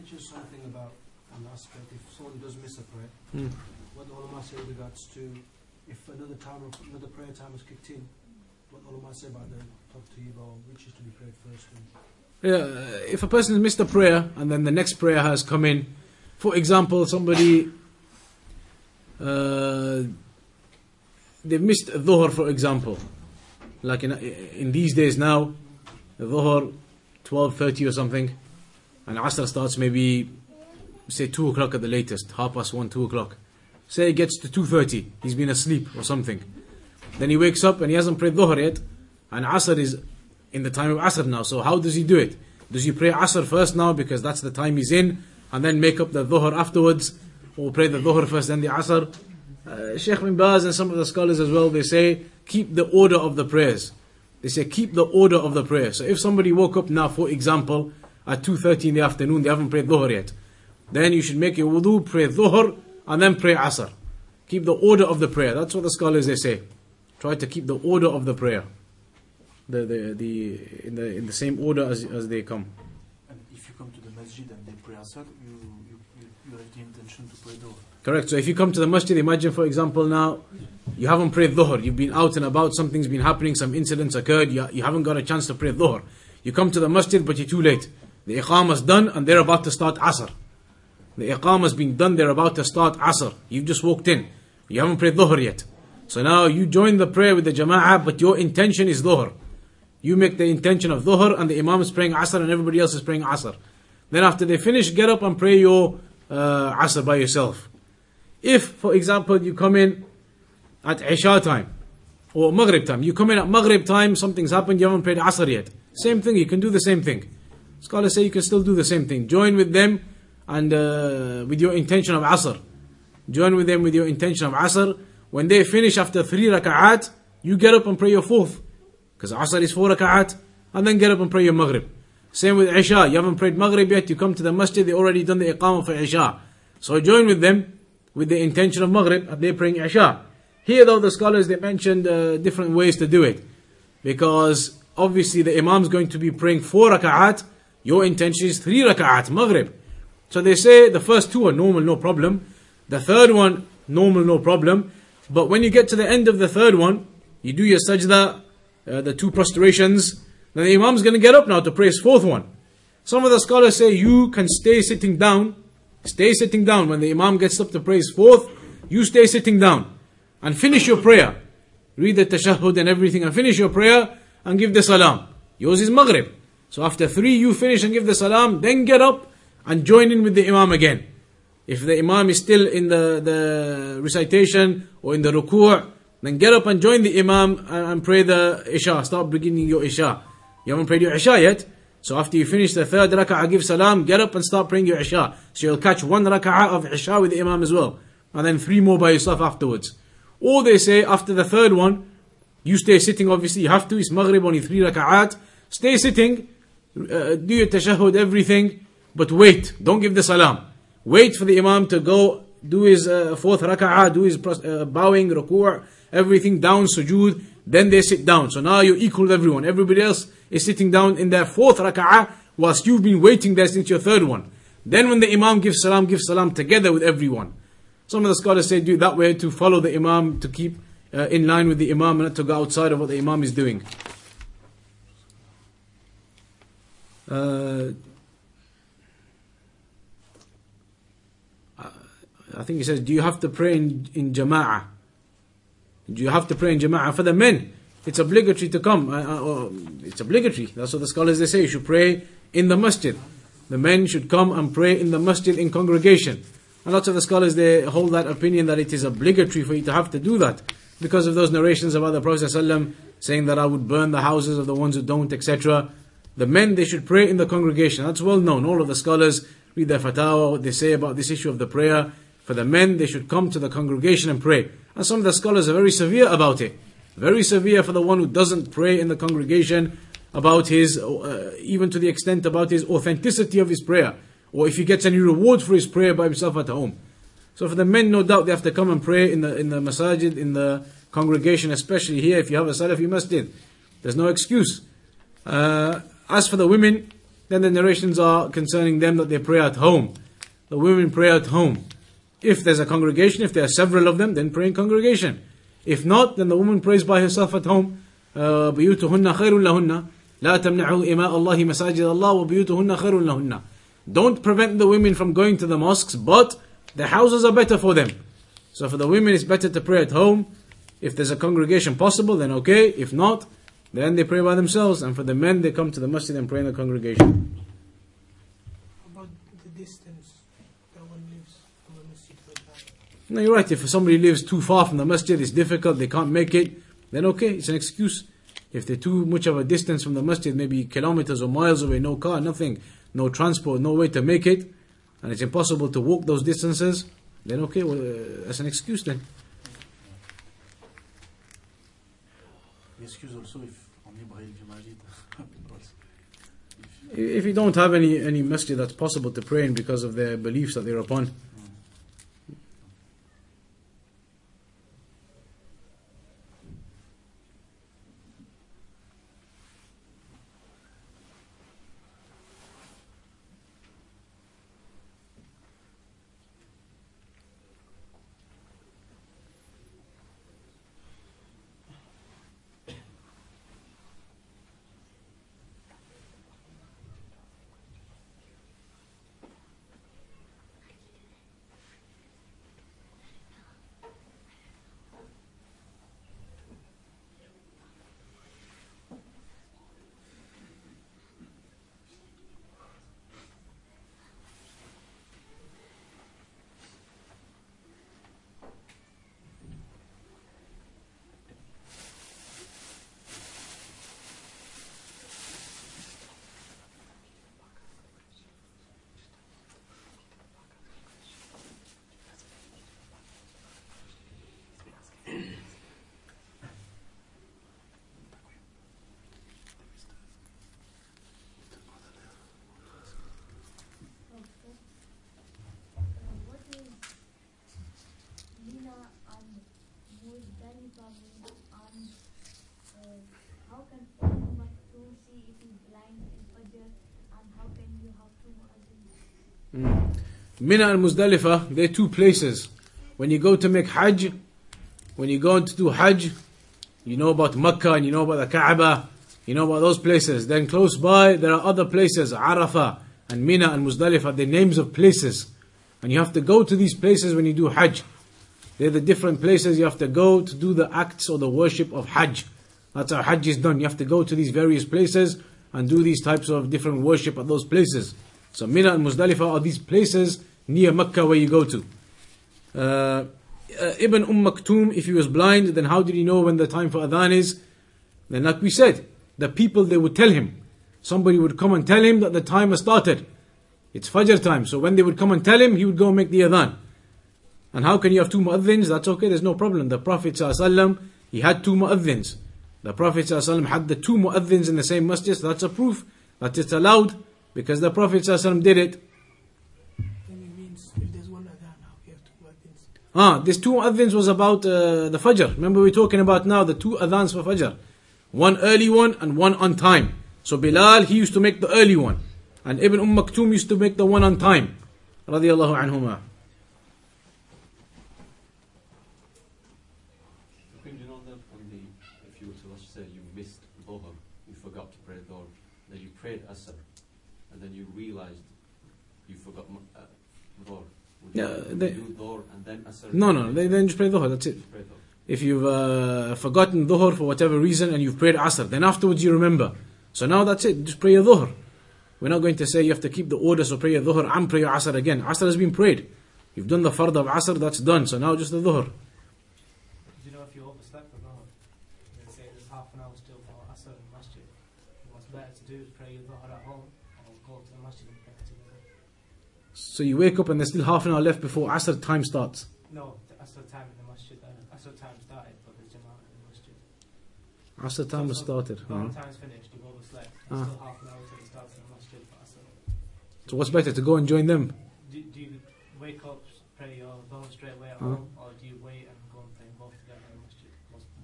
E: Mentioned something about an aspect if someone does miss a prayer.
A: Hmm.
E: What the ulama say with regards to if another time of another prayer time is kicked in, what the ulama say about the tartib or which is to be prayed first. And
A: Yeah, if a person has missed a prayer and then the next prayer has come in, for example, somebody uh, they've missed dhuhr, for example, like in, in these days now, the dhuhr twelve thirty or something, and asr starts maybe say two o'clock at the latest, half past one, two o'clock. Say it gets to two thirty, he's been asleep or something. Then he wakes up and he hasn't prayed dhuhr yet, and asr is in the time of Asr now. So how does he do it? Does he pray Asr first now because that's the time he's in, and then make up the Dhuhr afterwards, or pray the Dhuhr first then the Asr? Uh, Sheikh bin Baz and some of the scholars as well, they say keep the order of the prayers. They say keep the order of the prayer. So if somebody woke up now, for example, at 2.30 in the afternoon, they haven't prayed Dhuhr yet, then you should make your wudu, pray Dhuhr, and then pray Asr. Keep the order of the prayer. That's what the scholars they say. Try to keep the order of the prayer the, the, the, in, the, in the same order as, as they come.
C: And if you come to the masjid and they pray Asr, you, you, you, you have the intention to pray Dhuhr.
A: Correct. So if you come to the masjid, imagine for example now, you haven't prayed dhuhr, you've been out and about, something's been happening, some incidents occurred, you, you haven't got a chance to pray dhuhr. You come to the masjid, but you're too late. The iqamah's done and they're about to start asr. The iqamah's been done, they're about to start asr. You've just walked in. You haven't prayed dhuhr yet. So now you join the prayer with the jama'ah, but your intention is dhuhr. You make the intention of dhuhr and the imam is praying asr and everybody else is praying asr. Then after they finish, get up and pray your uh, asr by yourself. If, for example, you come in at Isha time or Maghrib time, you come in at Maghrib time, something's happened, you haven't prayed Asr yet. Same thing, you can do the same thing. Scholars say you can still do the same thing. Join with them and uh, with your intention of Asr. Join with them with your intention of Asr. When they finish after three raka'at, you get up and pray your fourth. Because Asr is four raka'at, and then get up and pray your Maghrib. Same with Isha. You haven't prayed Maghrib yet, you come to the masjid, they already done the Iqamah for Isha. So join with them with the intention of Maghrib, and they're praying Isha. Here though, the scholars, they mentioned uh, different ways to do it. Because obviously the Imam's going to be praying four raka'at, your intention is three raka'at, Maghrib. So they say the first two are normal, no problem. The third one, normal, no problem. But when you get to the end of the third one, you do your sajda, uh, the two prostrations, then the Imam's going to get up now to pray his fourth one. Some of the scholars say you can stay sitting down, stay sitting down. When the Imam gets up to pray his fourth, you stay sitting down and finish your prayer. Read the tashahhud and everything and finish your prayer and give the salam. Yours is Maghrib. So after three, you finish and give the salam, then get up and join in with the Imam again. If the Imam is still in the, the recitation or in the ruku', then get up and join the Imam and, pray the Isha. Start beginning your Isha. You haven't prayed your Isha yet. So after you finish the third rak'ah, give salam, get up and start praying your Isha. So you'll catch one rak'ah of Isha with the Imam as well. And then three more by yourself afterwards. Or they say after the third one, you stay sitting, obviously you have to, it's Maghrib, only three rak'at. Stay sitting, uh, do your tashahhud, everything, but wait, don't give the salam. Wait for the Imam to go, do his uh, fourth raka'ah, do his uh, bowing, ruku', everything down, sujood, then they sit down. So now you're equal with everyone. Everybody else is sitting down in their fourth raka'ah, whilst you've been waiting there since your third one. Then when the Imam gives salam, give salam together with everyone. Some of the scholars say do it that way to follow the Imam, to keep uh, in line with the Imam, and not to go outside of what the Imam is doing. Uh, I think he says, do you have to pray in, in Jama'ah? Do you have to pray in Jama'ah? For the men, it's obligatory to come. Uh, uh, it's obligatory. That's what the scholars they say. You should pray in the masjid. The men should come and pray in the masjid in congregation. And lots of the scholars they hold that opinion that it is obligatory for you to have to do that because of those narrations about the Prophet saying that I would burn the houses of the ones who don't, etc. The men they should pray in the congregation. That's well known. All of the scholars read their fatwa, what they say about this issue of the prayer. For the men, they should come to the congregation and pray. And some of the scholars are very severe about it. Very severe for the one who doesn't pray in the congregation about his, uh, even to the extent about his authenticity of his prayer or if he gets any reward for his prayer by himself at home. So for the men, no doubt they have to come and pray in the in the masajid, in the congregation, especially here. If you have a Salafi masjid, there's no excuse. Uh, as for the women, then the narrations are concerning them that they pray at home. The women pray at home. If there's a congregation, if there are several of them, then pray in congregation. If not, then the woman prays by herself at home. Uh, بيوتهن خير لهن لا تمنعوا إماء الله مساجد الله وبيوتهن خير لهن Don't prevent the women from going to the mosques, but the houses are better for them. So for the women, it's better to pray at home. If there's a congregation possible, then okay. If not, then they pray by themselves. And for the men, they come to the masjid and pray in the congregation.
B: About the distance that one lives from a masjid.
A: No, you're right. If somebody lives too far from the masjid, it's difficult, they can't make it, then okay, it's an excuse. If they're too much of a distance from the masjid, maybe kilometers or miles away, no car, nothing, no transport, no way to make it, and it's impossible to walk those distances, then okay, well, uh, that's an excuse then.
C: Excuse also if.
A: If you don't have any, any masjid that's possible to pray in because of their beliefs that they're upon,
F: What is Mina and Muzdalifah mean and uh, how can Ibn Maktoum see if he's blind in Fajr and how can you have two muazzins?
A: Mina and Muzdalifah, they're two places. When you go to make Hajj, when you go to do Hajj, you know about Makkah and you know about the Kaaba, you know about those places. Then close by, there are other places, Arafah and Mina and Muzdalifah, they're names of places. And you have to go to these places when you do Hajj. They're the different places you have to go to do the acts or the worship of Hajj. That's how Hajj is done. You have to go to these various places and do these types of different worship at those places. So Mina and Muzdalifah are these places near Mecca where you go to. Uh, uh, Ibn Umm Maktoum, if he was blind, then how did he know when the time for adhan is? Then, like we said, the people they would tell him. Somebody would come and tell him that the time has started. It's Fajr time. So when they would come and tell him, he would go make the adhan. And how can you have two mu'adhins? That's okay, there's no problem. The Prophet ﷺ, he had two mu'adhins. The Prophet ﷺ had the two mu'adhins in the same masjid. That's a proof that it's allowed because the Prophet ﷺ did it.
B: Then it means if there's one adhan, how you have two muaddins.
A: Ah, this two mu'adhins was about uh, the Fajr. Remember we're talking about now the two adhans for Fajr. One early one and one on time. So Bilal, he used to make the early one. And Ibn Umm Maktoum used to make the one on time. Radiallahu anhuma.
G: Couldn't you know that on the, if you were to let's say you missed Dhuhr, you forgot to pray Dhuhr, then you prayed Asr, and then you realized you forgot mu- uh, Dhuhr. Would you,
A: Yeah, they-
G: you do Dhuhr and then Asr?
A: No, no, they then just pray Dhuhr, that's it.
G: Just pray Dhuhr.
A: If you've uh, forgotten Dhuhr for whatever reason and you've prayed Asr, then afterwards you remember. So now that's it, just pray your Dhuhr. We're not going to say you have to keep the order, so pray your Dhuhr and pray your Asr again. Asr has been prayed. You've done the fard of Asr, that's done. So now just the Dhuhr.
E: Do you know if you overslept or not? They say there's half an hour still for Asr in the masjid. What's better to do is pray your Dhuhr at home or go to the masjid and pray it together.
A: So you wake up and there's still half an hour left before Asr time starts.
E: No, the Asr time in the masjid. Uh, Asr time started, but there's Jama'at in the masjid.
A: Asr time
E: So-
A: started.
E: No,
A: Uh-huh.
E: time's finished, you've overslept.
A: Ah.
E: There's still half an hour till it starts in the masjid for Asr.
A: So what's better, to go and join them?
E: Do, do you wake up, pray your Dhuhr straight away at
A: Uh-huh.
E: home, or do you wait and go and pray both together in the masjid?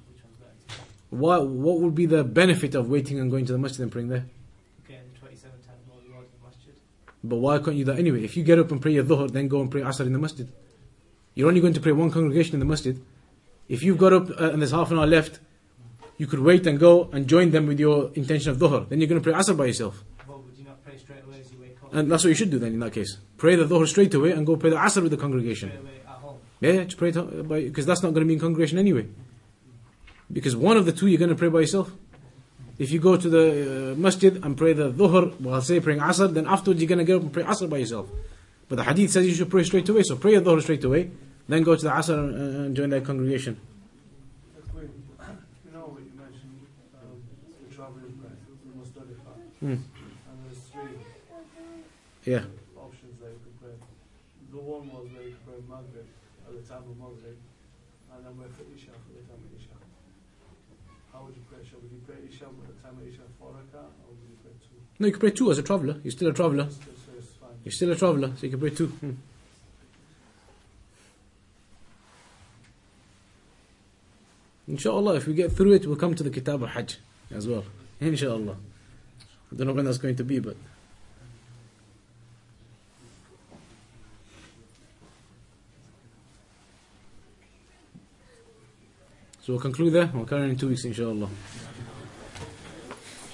E: Which one's better?
A: What, what would be the benefit of waiting and going to the masjid and praying there?
E: Getting 27 times more reward
A: But why can't you do that anyway? If you get up and pray your dhuhr, then go and pray asr in the masjid. You're only going to pray one congregation in the masjid. If you've got up uh, and there's half an hour left, you could wait and go and join them with your intention of dhuhr. Then you're going to pray asr by yourself.
E: But would you not pray straight away as you wake up?
A: And that's what you should do then in that case. Pray the dhuhr straight away and go pray the asr with the congregation.
E: straight away at home.
A: Yeah, yeah, just pray because that's not going to be in congregation anyway. Because one of the two you're going to pray by yourself. If you go to the uh, masjid and pray the dhuhr, well, say praying asr, then afterwards you're going to get up and pray asr by yourself. But the hadith says you should pray straight away, so pray your dhuhr straight away, then go to the asr and, and join that congregation.
H: Wait, you know what you mentioned, um, the traveling breath, the Muzdalifah,
A: Hmm.
H: and there's three
A: Yeah.
H: options that you could pray. The one was where you could pray Maghrib at the time of Maghrib, and then wait for Isha for the time of Isha. How would you pray Isha? Would you pray Isha at the time of Isha four rakah, or would you pray two?
A: No, you can pray two as a traveller. You're still a
H: fine.
A: You're still a traveller, so you can pray two. Hmm. Inshallah, if we get through it, we'll come to the Kitab al Hajj as well. Inshallah. I don't know when that's going to be, but. So we'll conclude there. We'll carry on in two weeks, inshallah.